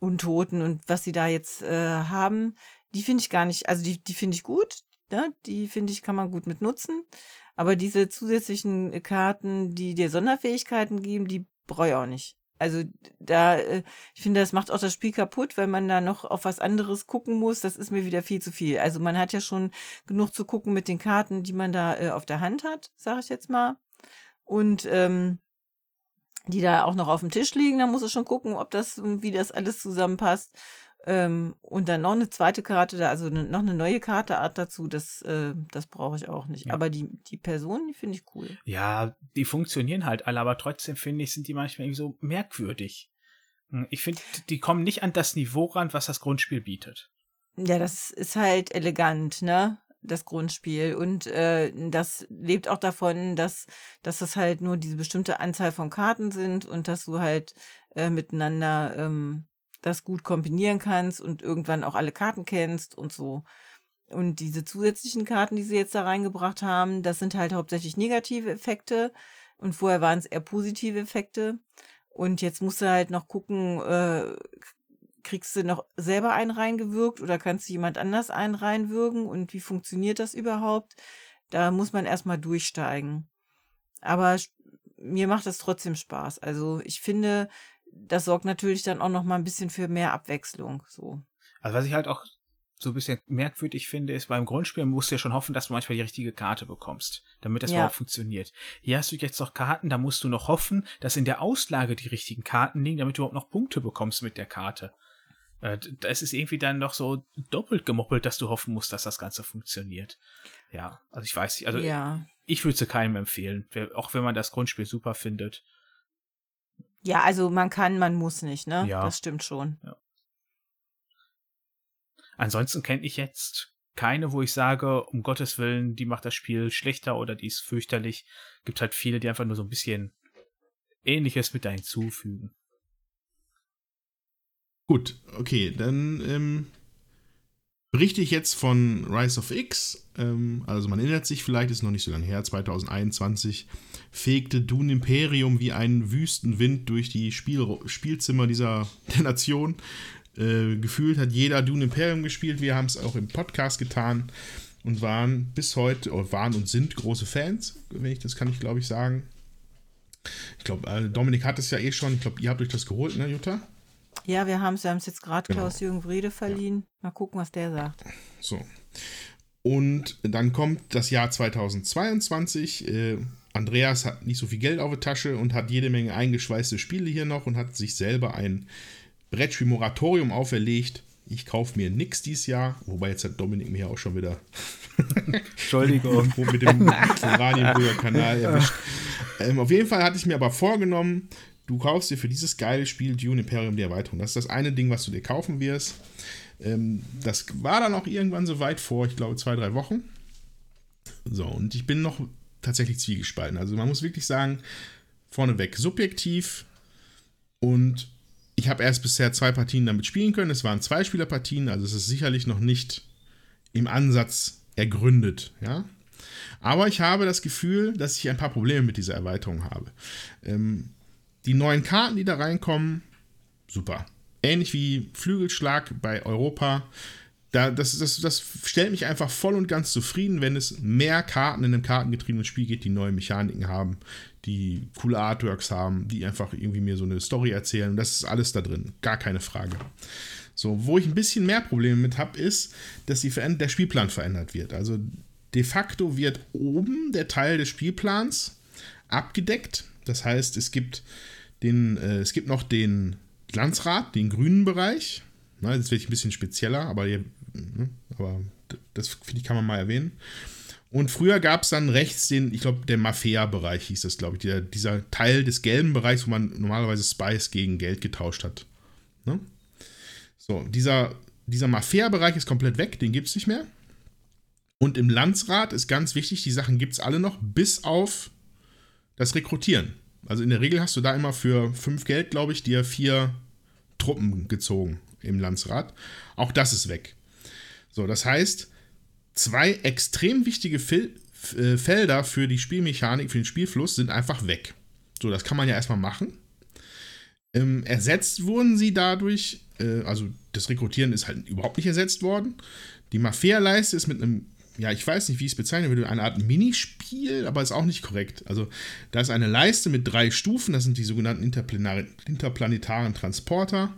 Untoten und was sie da jetzt äh, haben, die finde ich gar nicht, also die, die finde ich gut. Ne? Die finde ich, kann man gut mit nutzen. Aber diese zusätzlichen Karten, die dir Sonderfähigkeiten geben, die brauche ich auch nicht. Also da, äh, ich finde, das macht auch das Spiel kaputt, weil man da noch auf was anderes gucken muss. Das ist mir wieder viel zu viel. Also man hat ja schon genug zu gucken mit den Karten, die man da äh, auf der Hand hat, sage ich jetzt mal. Und ähm, die da auch noch auf dem Tisch liegen, da muss es schon gucken, ob das, wie das alles zusammenpasst. Ähm, und dann noch eine zweite Karte, da, also ne, noch eine neue Karteart dazu, das, äh, das brauche ich auch nicht. Ja. Aber die, die Personen, die finde ich cool. Ja, die funktionieren halt alle, aber trotzdem finde ich, sind die manchmal irgendwie so merkwürdig. Hm, ich finde, die kommen nicht an das Niveau ran, was das Grundspiel bietet. Ja, das ist halt elegant, ne? Das Grundspiel. Und äh, das lebt auch davon, dass, dass das halt nur diese bestimmte Anzahl von Karten sind und dass du halt äh, miteinander ähm, das gut kombinieren kannst und irgendwann auch alle Karten kennst und so. Und diese zusätzlichen Karten, die sie jetzt da reingebracht haben, das sind halt hauptsächlich negative Effekte. Und vorher waren es eher positive Effekte. Und jetzt musst du halt noch gucken, äh, kriegst du noch selber einen reingewirkt oder kannst du jemand anders einen reinwürgen und wie funktioniert das überhaupt? Da muss man erstmal durchsteigen. Aber mir macht das trotzdem Spaß. Also ich finde, das sorgt natürlich dann auch noch mal ein bisschen für mehr Abwechslung. So. Also was ich halt auch so ein bisschen merkwürdig finde, ist, beim Grundspiel musst du ja schon hoffen, dass du manchmal die richtige Karte bekommst, damit das ja. überhaupt funktioniert. Hier hast du jetzt noch Karten, da musst du noch hoffen, dass in der Auslage die richtigen Karten liegen, damit du überhaupt noch Punkte bekommst mit der Karte. Äh, das ist irgendwie dann noch so doppelt gemoppelt, dass du hoffen musst, dass das Ganze funktioniert. Ja, also ich weiß nicht, also ja. ich würde es keinem empfehlen, auch wenn man das Grundspiel super findet. Ja, also man kann, man muss nicht, ne? Ja. Das stimmt schon. Ja. Ansonsten kenne ich jetzt keine, wo ich sage, um Gottes Willen, die macht das Spiel schlechter oder die ist fürchterlich. Gibt halt viele, die einfach nur so ein bisschen Ähnliches mit da hinzufügen. Gut, okay, dann ähm, berichte ich jetzt von Rise of X. Ähm, also man erinnert sich vielleicht, ist noch nicht so lange her, 2021 fegte Dune Imperium wie ein Wüstenwind durch die Spiel Spielzimmer dieser der Nation. Äh, gefühlt hat jeder Dune Imperium gespielt. Wir haben es auch im Podcast getan und waren bis heute, oder waren und sind große Fans, wenn ich das kann ich glaube ich sagen. Ich glaube, äh, Dominik hat es ja eh schon. Ich glaube, ihr habt euch das geholt, ne, Jutta? Ja, wir haben es, wir haben es jetzt gerade genau. Klaus-Jürgen Wrede verliehen. Mal gucken, was der sagt. So. Und dann kommt das Jahr 2022. Äh, Andreas hat nicht so viel Geld auf der Tasche und hat jede Menge eingeschweißte Spiele hier noch und hat sich selber ein Brettspiel-Moratorium auferlegt. Ich kaufe mir nichts dieses Jahr, wobei jetzt hat Dominik mir auch schon wieder Entschuldigung. mit dem Oranienbrüder-Kanal erwischt. Ähm, auf jeden Fall hatte ich mir aber vorgenommen, du kaufst dir für dieses geile Spiel Dune Imperium die Erweiterung. Das ist das eine Ding, was du dir kaufen wirst. Ähm, das war dann auch irgendwann so weit vor, ich glaube, zwei, drei Wochen. So, und ich bin noch tatsächlich zwiegespalten. Also man muss wirklich sagen, vorneweg subjektiv und ich habe erst bisher zwei Partien damit spielen können. Es waren zwei Spielerpartien, also es ist sicherlich noch nicht im Ansatz ergründet, ja. Aber ich habe das Gefühl, dass ich ein paar Probleme mit dieser Erweiterung habe. Ähm, die neuen Karten, die da reinkommen, super. Ähnlich wie Flügelschlag bei Europa. Da, das, das, das stellt mich einfach voll und ganz zufrieden, wenn es mehr Karten in einem kartengetriebenen Spiel geht, die neue Mechaniken haben, die coole Artworks haben, die einfach irgendwie mir so eine Story erzählen. Das ist alles da drin, gar keine Frage. So, wo ich ein bisschen mehr Probleme mit habe, ist, dass die der Spielplan verändert wird. Also de facto wird oben der Teil des Spielplans abgedeckt. Das heißt, es gibt den, äh, es gibt noch den Glanzrad, den grünen Bereich. Na, werde ich ein bisschen spezieller, aber, hier, ne, aber das finde ich, kann man mal erwähnen. Und früher gab es dann rechts den, ich glaube, der Mafia-Bereich hieß das, glaube ich, der, dieser Teil des gelben Bereichs, wo man normalerweise Spice gegen Geld getauscht hat. Ne? So, dieser, dieser Mafia-Bereich ist komplett weg, den gibt es nicht mehr. Und im Landsrat ist ganz wichtig, die Sachen gibt es alle noch, bis auf das Rekrutieren. Also in der Regel hast du da immer für fünf Geld, glaube ich, dir vier Truppen gezogen im Landsrat. Auch das ist weg. So, das heißt, zwei extrem wichtige Fil äh, Felder für die Spielmechanik, für den Spielfluss sind einfach weg. So, das kann man ja erstmal machen. Ähm, ersetzt wurden sie dadurch, äh, also das Rekrutieren ist halt überhaupt nicht ersetzt worden. Die Mafia-Leiste ist mit einem ja, ich weiß nicht, wie ich es bezeichnen würde, eine Art Minispiel, aber ist auch nicht korrekt. Also, da ist eine Leiste mit drei Stufen, das sind die sogenannten interplanetaren Transporter,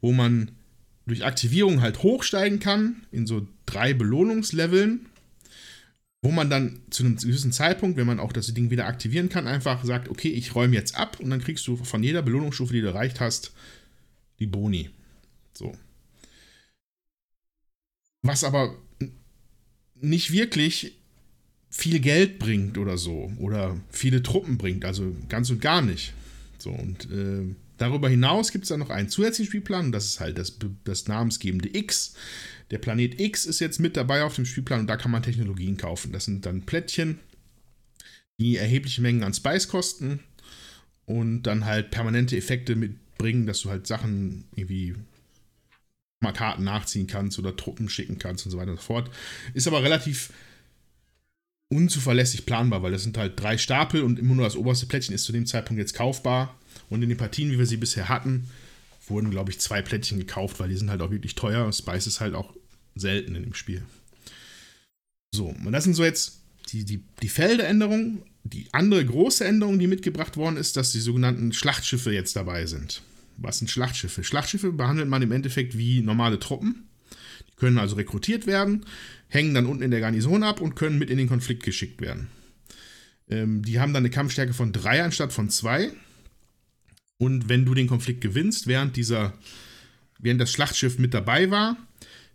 wo man durch Aktivierung halt hochsteigen kann in so drei Belohnungsleveln, wo man dann zu einem gewissen Zeitpunkt, wenn man auch das Ding wieder aktivieren kann, einfach sagt, okay, ich räume jetzt ab und dann kriegst du von jeder Belohnungsstufe, die du erreicht hast, die Boni. So. Was aber nicht wirklich viel Geld bringt oder so oder viele Truppen bringt, also ganz und gar nicht. So und äh, darüber hinaus gibt es dann noch einen zusätzlichen Spielplan das ist halt das, das namensgebende X. Der Planet X ist jetzt mit dabei auf dem Spielplan und da kann man Technologien kaufen. Das sind dann Plättchen, die erhebliche Mengen an Spice kosten und dann halt permanente Effekte mitbringen, dass du halt Sachen irgendwie mal Karten nachziehen kannst oder Truppen schicken kannst und so weiter und so fort. Ist aber relativ unzuverlässig planbar, weil das sind halt drei Stapel und immer nur das oberste Plättchen ist zu dem Zeitpunkt jetzt kaufbar. Und in den Partien, wie wir sie bisher hatten, wurden, glaube ich, zwei Plättchen gekauft, weil die sind halt auch wirklich teuer. Spice ist halt auch selten in dem Spiel. So, und das sind so jetzt die, die, die Felderänderungen. Die andere große Änderung, die mitgebracht worden ist, dass die sogenannten Schlachtschiffe jetzt dabei sind. Was sind Schlachtschiffe? Schlachtschiffe behandelt man im Endeffekt wie normale Truppen. Die können also rekrutiert werden, hängen dann unten in der Garnison ab und können mit in den Konflikt geschickt werden. Ähm, die haben dann eine Kampfstärke von 3 anstatt von 2. Und wenn du den Konflikt gewinnst, während dieser, während das Schlachtschiff mit dabei war,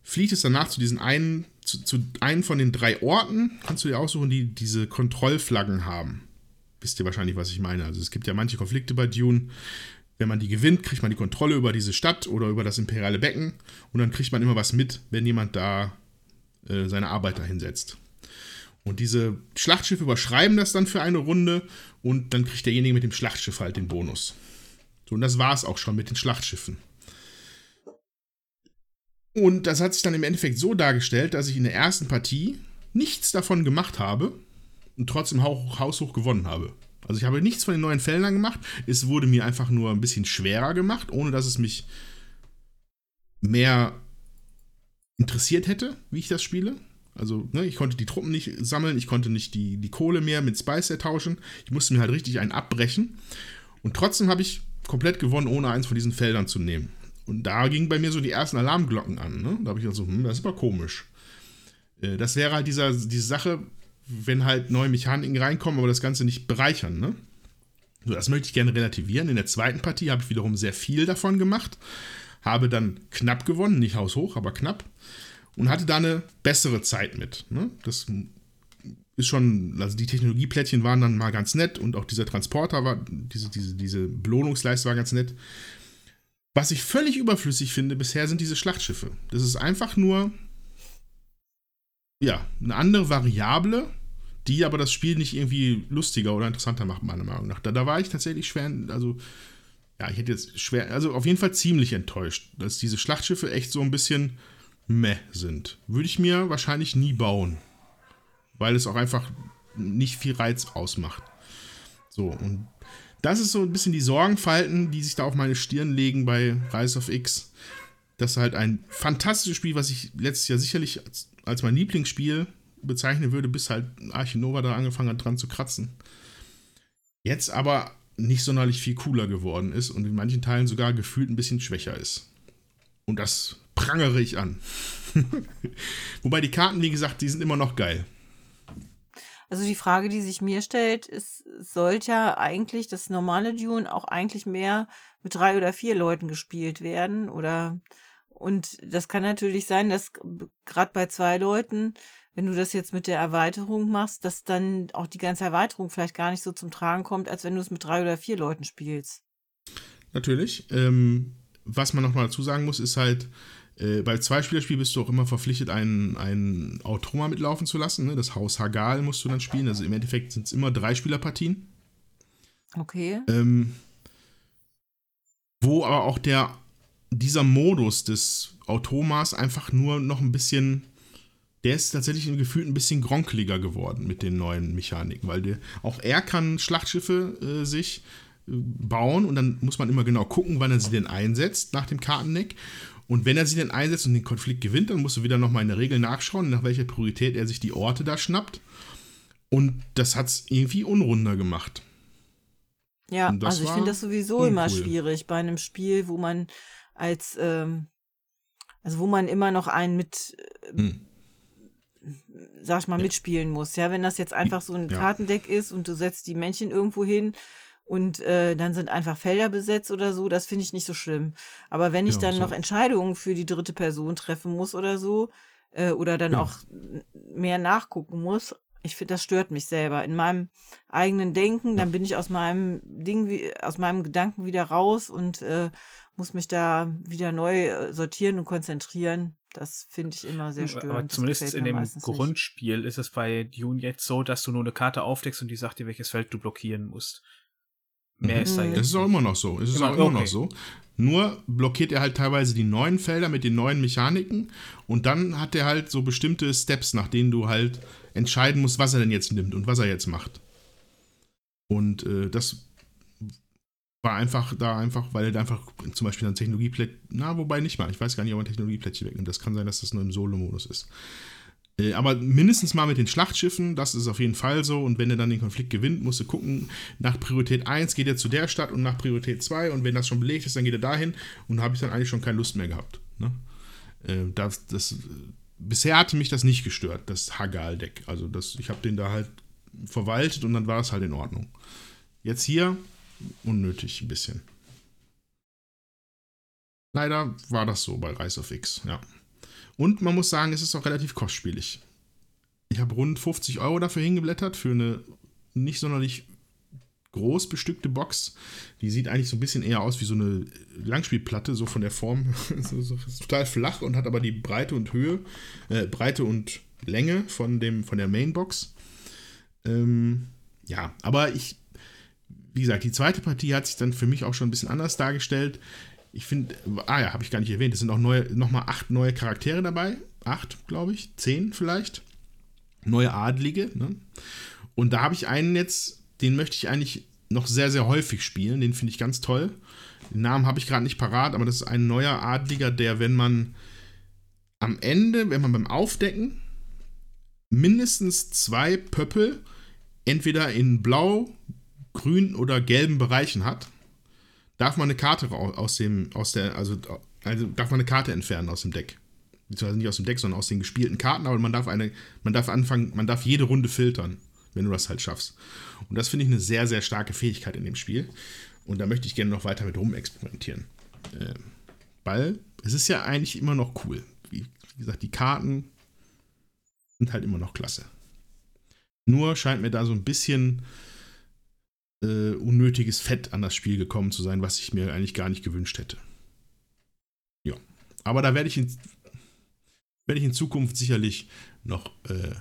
fliegt es danach zu diesen einen, zu, zu einem von den drei Orten, kannst du dir aussuchen, die diese Kontrollflaggen haben. Wisst ihr wahrscheinlich, was ich meine. Also es gibt ja manche Konflikte bei Dune. Wenn man die gewinnt, kriegt man die Kontrolle über diese Stadt oder über das imperiale Becken und dann kriegt man immer was mit, wenn jemand da äh, seine Arbeiter hinsetzt. Und diese Schlachtschiffe überschreiben das dann für eine Runde und dann kriegt derjenige mit dem Schlachtschiff halt den Bonus. So, und das war es auch schon mit den Schlachtschiffen. Und das hat sich dann im Endeffekt so dargestellt, dass ich in der ersten Partie nichts davon gemacht habe und trotzdem haushoch gewonnen habe. Also ich habe nichts von den neuen Feldern gemacht. Es wurde mir einfach nur ein bisschen schwerer gemacht, ohne dass es mich mehr interessiert hätte, wie ich das spiele. Also, ne, ich konnte die Truppen nicht sammeln, ich konnte nicht die, die Kohle mehr mit Spice ertauschen. Ich musste mir halt richtig einen abbrechen. Und trotzdem habe ich komplett gewonnen, ohne eins von diesen Feldern zu nehmen. Und da gingen bei mir so die ersten Alarmglocken an. Ne? Da habe ich dann so, hm, das ist aber komisch. Äh, das wäre halt dieser, diese Sache, wenn halt neue Mechaniken reinkommen, aber das Ganze nicht bereichern. Ne? So, das möchte ich gerne relativieren. In der zweiten Partie habe ich wiederum sehr viel davon gemacht. Habe dann knapp gewonnen, nicht haushoch, aber knapp und hatte da eine bessere Zeit mit. Ne? Das ist schon, also die Technologieplättchen waren dann mal ganz nett und auch dieser Transporter war, diese, diese, diese Belohnungsleiste war ganz nett. Was ich völlig überflüssig finde bisher sind diese Schlachtschiffe. Das ist einfach nur, ja, eine andere Variable, die aber das Spiel nicht irgendwie lustiger oder interessanter macht, meiner Meinung nach. Da, da war ich tatsächlich schwer, also, ja, ich hätte jetzt schwer, also auf jeden Fall ziemlich enttäuscht, dass diese Schlachtschiffe echt so ein bisschen meh sind. Würde ich mir wahrscheinlich nie bauen. Weil es auch einfach nicht viel Reiz ausmacht. So, und das ist so ein bisschen die Sorgenfalten, die sich da auf meine Stirn legen bei Rise of X. Das ist halt ein fantastisches Spiel, was ich letztes Jahr sicherlich als, als mein Lieblingsspiel bezeichnen würde, bis halt Archinova da angefangen hat dran zu kratzen. Jetzt aber nicht sonderlich viel cooler geworden ist und in manchen Teilen sogar gefühlt ein bisschen schwächer ist. Und das prangere ich an. Wobei die Karten, wie gesagt, die sind immer noch geil. Also die Frage, die sich mir stellt, ist, sollte ja eigentlich das normale Dune auch eigentlich mehr mit drei oder vier Leuten gespielt werden? Oder und das kann natürlich sein, dass gerade bei zwei Leuten, wenn du das jetzt mit der Erweiterung machst, dass dann auch die ganze Erweiterung vielleicht gar nicht so zum Tragen kommt, als wenn du es mit drei oder vier Leuten spielst. Natürlich. Ähm, was man nochmal dazu sagen muss, ist halt, äh, bei Zweispielerspiel bist du auch immer verpflichtet, einen, einen Automa mitlaufen zu lassen. Ne? Das Haus Hagal musst du dann spielen. Also im Endeffekt sind es immer Dreispielerpartien. Okay. Ähm, wo aber auch der, dieser Modus des Automas einfach nur noch ein bisschen, der ist tatsächlich im Gefühl ein bisschen gronkeliger geworden mit den neuen Mechaniken, weil der, auch er kann Schlachtschiffe äh, sich äh, bauen und dann muss man immer genau gucken, wann er sie denn einsetzt nach dem Kartendeck. Und wenn er sie dann einsetzt und den Konflikt gewinnt, dann musst du wieder nochmal in der Regel nachschauen, nach welcher Priorität er sich die Orte da schnappt. Und das hat es irgendwie unrunder gemacht. Ja, also ich finde das sowieso uncool. immer schwierig bei einem Spiel, wo man als, ähm, also wo man immer noch einen mit, äh, hm. Sag ich mal, ja. mitspielen muss. Ja, wenn das jetzt einfach so ein ja. Kartendeck ist und du setzt die Männchen irgendwo hin und äh, dann sind einfach Felder besetzt oder so, das finde ich nicht so schlimm. Aber wenn ich ja, dann so. noch Entscheidungen für die dritte Person treffen muss oder so, äh, oder dann auch mehr nachgucken muss, ich finde, das stört mich selber. In meinem eigenen Denken, dann bin ich aus meinem Ding, aus meinem Gedanken wieder raus und äh, muss mich da wieder neu äh, sortieren und konzentrieren. Das finde ich immer sehr störend. Aber zumindest in dem Grundspiel nicht. ist es bei Dune jetzt so, dass du nur eine Karte aufdeckst und die sagt dir, welches Feld du blockieren musst. Mehr ist da jetzt. Das ist auch immer noch so. Es ist immer, auch immer okay. noch so. Nur blockiert er halt teilweise die neuen Felder mit den neuen Mechaniken und dann hat er halt so bestimmte Steps, nach denen du halt entscheiden musst, was er denn jetzt nimmt und was er jetzt macht. Und äh, das war einfach da einfach, weil er da einfach zum Beispiel ein Technologieplättchen, na, wobei nicht mal, ich weiß gar nicht, ob man Technologieplättchen wegnimmt. Das kann sein, dass das nur im Solo-Modus ist. Äh, aber mindestens mal mit den Schlachtschiffen, das ist auf jeden Fall so. Und wenn er dann den Konflikt gewinnt, musst du gucken, nach Priorität 1 geht er zu der Stadt und nach Priorität 2 und wenn das schon belegt ist, dann geht er dahin und da habe ich dann eigentlich schon keine Lust mehr gehabt. Ne? Äh, das, das, bisher hatte mich das nicht gestört, das Hagal-Deck. Also das, ich habe den da halt verwaltet und dann war es halt in Ordnung. Jetzt hier unnötig ein bisschen. Leider war das so bei Rise of X, ja. Und man muss sagen, es ist auch relativ kostspielig. Ich habe rund 50 Euro dafür hingeblättert für eine nicht sonderlich groß bestückte Box. Die sieht eigentlich so ein bisschen eher aus wie so eine Langspielplatte, so von der Form. so, so, total flach und hat aber die Breite und Höhe, äh, Breite und Länge von, dem, von der Mainbox. Ähm, ja, aber ich wie gesagt, die zweite Partie hat sich dann für mich auch schon ein bisschen anders dargestellt. Ich finde, ah ja, habe ich gar nicht erwähnt, es sind auch neue, nochmal acht neue Charaktere dabei. Acht, glaube ich, zehn vielleicht. Neue Adlige. Ne? Und da habe ich einen jetzt, den möchte ich eigentlich noch sehr, sehr häufig spielen. Den finde ich ganz toll. Den Namen habe ich gerade nicht parat, aber das ist ein neuer Adliger, der, wenn man am Ende, wenn man beim Aufdecken mindestens zwei Pöppel entweder in Blau, grünen oder gelben Bereichen hat, darf man eine Karte aus dem, aus der, also, also darf man eine Karte entfernen aus dem Deck. Beziehungsweise nicht aus dem Deck, sondern aus den gespielten Karten, aber man darf eine, man darf anfangen, man darf jede Runde filtern, wenn du das halt schaffst. Und das finde ich eine sehr, sehr starke Fähigkeit in dem Spiel. Und da möchte ich gerne noch weiter mit rumexperimentieren. Äh, weil es ist ja eigentlich immer noch cool. Wie, wie gesagt, die Karten sind halt immer noch klasse. Nur scheint mir da so ein bisschen äh, unnötiges Fett an das Spiel gekommen zu sein, was ich mir eigentlich gar nicht gewünscht hätte. Ja, aber da werde ich in, werde ich in Zukunft sicherlich noch äh,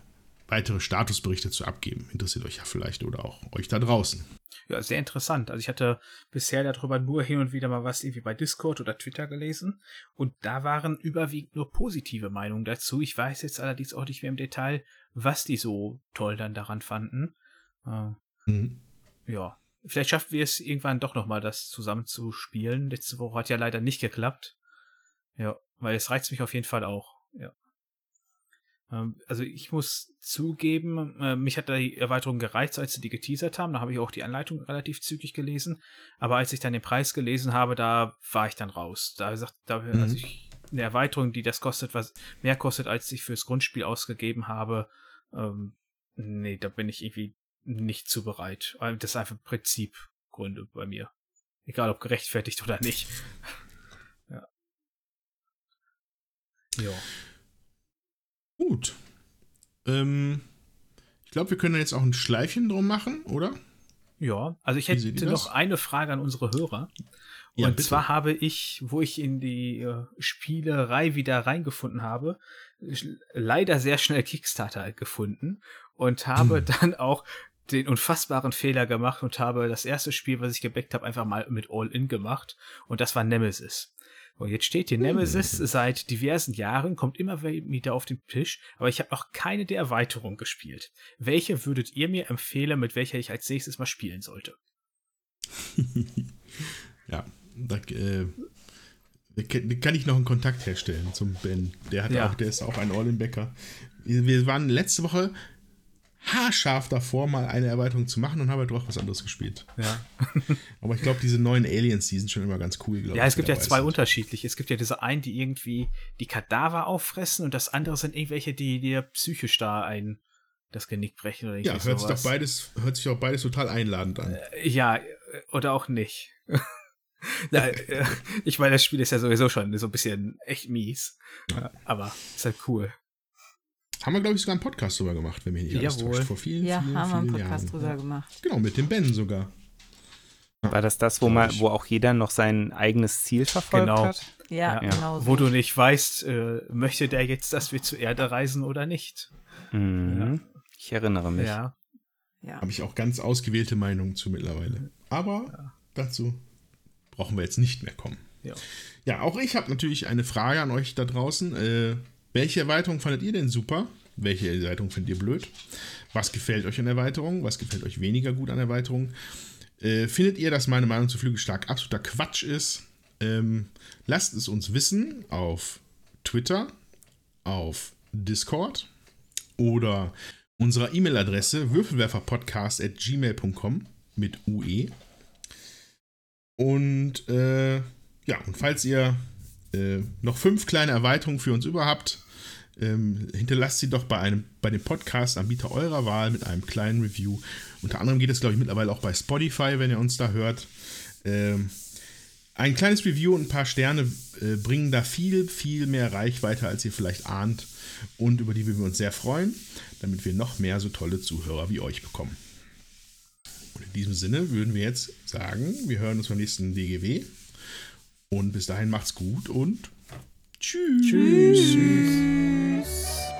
weitere Statusberichte zu abgeben. Interessiert euch ja vielleicht oder auch euch da draußen. Ja, sehr interessant. Also ich hatte bisher darüber nur hin und wieder mal was irgendwie bei Discord oder Twitter gelesen und da waren überwiegend nur positive Meinungen dazu. Ich weiß jetzt allerdings auch nicht mehr im Detail, was die so toll dann daran fanden. Äh, mhm ja, vielleicht schaffen wir es irgendwann doch nochmal, das zusammen zu spielen. Letzte Woche hat ja leider nicht geklappt. Ja, weil es reizt mich auf jeden Fall auch. Ja. Ähm, also ich muss zugeben, äh, mich hat die Erweiterung gereizt, als sie die geteasert haben. Da habe ich auch die Anleitung relativ zügig gelesen. Aber als ich dann den Preis gelesen habe, da war ich dann raus. Da sagt, da, mhm. also ich, eine Erweiterung, die das kostet, was mehr kostet, als ich fürs Grundspiel ausgegeben habe, ähm, nee, da bin ich irgendwie nicht zu bereit. Das ist einfach Prinzipgründe bei mir. Egal ob gerechtfertigt oder nicht. ja. Ja. Gut. Ähm, ich glaube, wir können jetzt auch ein Schleifchen drum machen, oder? Ja, also ich hätte noch eine Frage an unsere Hörer. Und ja, zwar habe ich, wo ich in die äh, Spielerei wieder reingefunden habe, leider sehr schnell Kickstarter gefunden und habe hm. dann auch den unfassbaren Fehler gemacht und habe das erste Spiel, was ich gebackt habe, einfach mal mit All-In gemacht. Und das war Nemesis. Und jetzt steht hier Nemesis mhm. seit diversen Jahren, kommt immer wieder auf den Tisch, aber ich habe noch keine der Erweiterungen gespielt. Welche würdet ihr mir empfehlen, mit welcher ich als nächstes mal spielen sollte? ja, da äh, kann ich noch einen Kontakt herstellen zum Ben. Der hat ja. auch, der ist auch ein All-In-Bäcker. Wir waren letzte Woche haarscharf davor, mal eine Erweiterung zu machen und habe halt doch was anderes gespielt. Ja. Aber ich glaube, diese neuen Aliens, die sind schon immer ganz cool, glaube ich. Ja, es gibt ja zwei sind. unterschiedliche. Es gibt ja diese einen, die irgendwie die Kadaver auffressen und das andere sind irgendwelche, die dir psychisch da ein das Genick brechen oder Ja, hört sich doch beides, hört sich auch beides total einladend an. Äh, ja, oder auch nicht. Na, äh, ich meine, das Spiel ist ja sowieso schon so ein bisschen echt mies. Aber ist halt cool. Haben wir, glaube ich, sogar einen Podcast drüber gemacht, wenn mich nicht alles täuscht. Vor vielen, ja, vielen, haben vielen wir einen Podcast Jahren. drüber gemacht. Genau, mit dem Ben sogar. War das das, wo, man, wo auch jeder noch sein eigenes Ziel verfolgt genau. hat? Ja, ja. genau. So. Wo du nicht weißt, äh, möchte der jetzt, dass wir zur Erde reisen oder nicht. Mhm. Ja. Ich erinnere mich. Ja. ja. Habe ich auch ganz ausgewählte Meinungen zu mittlerweile. Aber ja. dazu brauchen wir jetzt nicht mehr kommen. Ja, ja auch ich habe natürlich eine Frage an euch da draußen. Äh, welche Erweiterung fandet ihr denn super? Welche Erweiterung findet ihr blöd? Was gefällt euch an Erweiterungen? Was gefällt euch weniger gut an Erweiterungen? Äh, findet ihr, dass meine Meinung zu Flügelstark absoluter Quatsch ist? Ähm, lasst es uns wissen auf Twitter, auf Discord oder unserer E-Mail-Adresse würfelwerferpodcast.gmail.com mit UE. Und äh, ja, und falls ihr äh, noch fünf kleine Erweiterungen für uns über habt, ähm, hinterlasst sie doch bei einem bei dem Podcast-Anbieter eurer Wahl mit einem kleinen Review. Unter anderem geht es, glaube ich, mittlerweile auch bei Spotify, wenn ihr uns da hört. Ähm, ein kleines Review und ein paar Sterne äh, bringen da viel, viel mehr Reichweite, als ihr vielleicht ahnt und über die würden wir uns sehr freuen, damit wir noch mehr so tolle Zuhörer wie euch bekommen. Und in diesem Sinne würden wir jetzt sagen, wir hören uns beim nächsten DGW und bis dahin macht's gut und tschüss. Tschüss. Dann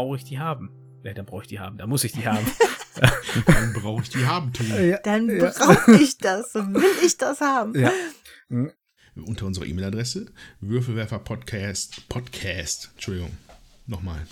brauche ich die haben. Ja, dann brauche ich die haben. Dann muss ich die haben. Dann brauche ich die haben tun. Dann brauche ich das. Will ich das haben? ja. Unter unserer E-Mail-Adresse würfelwerferpodcast Podcast, Entschuldigung, nochmal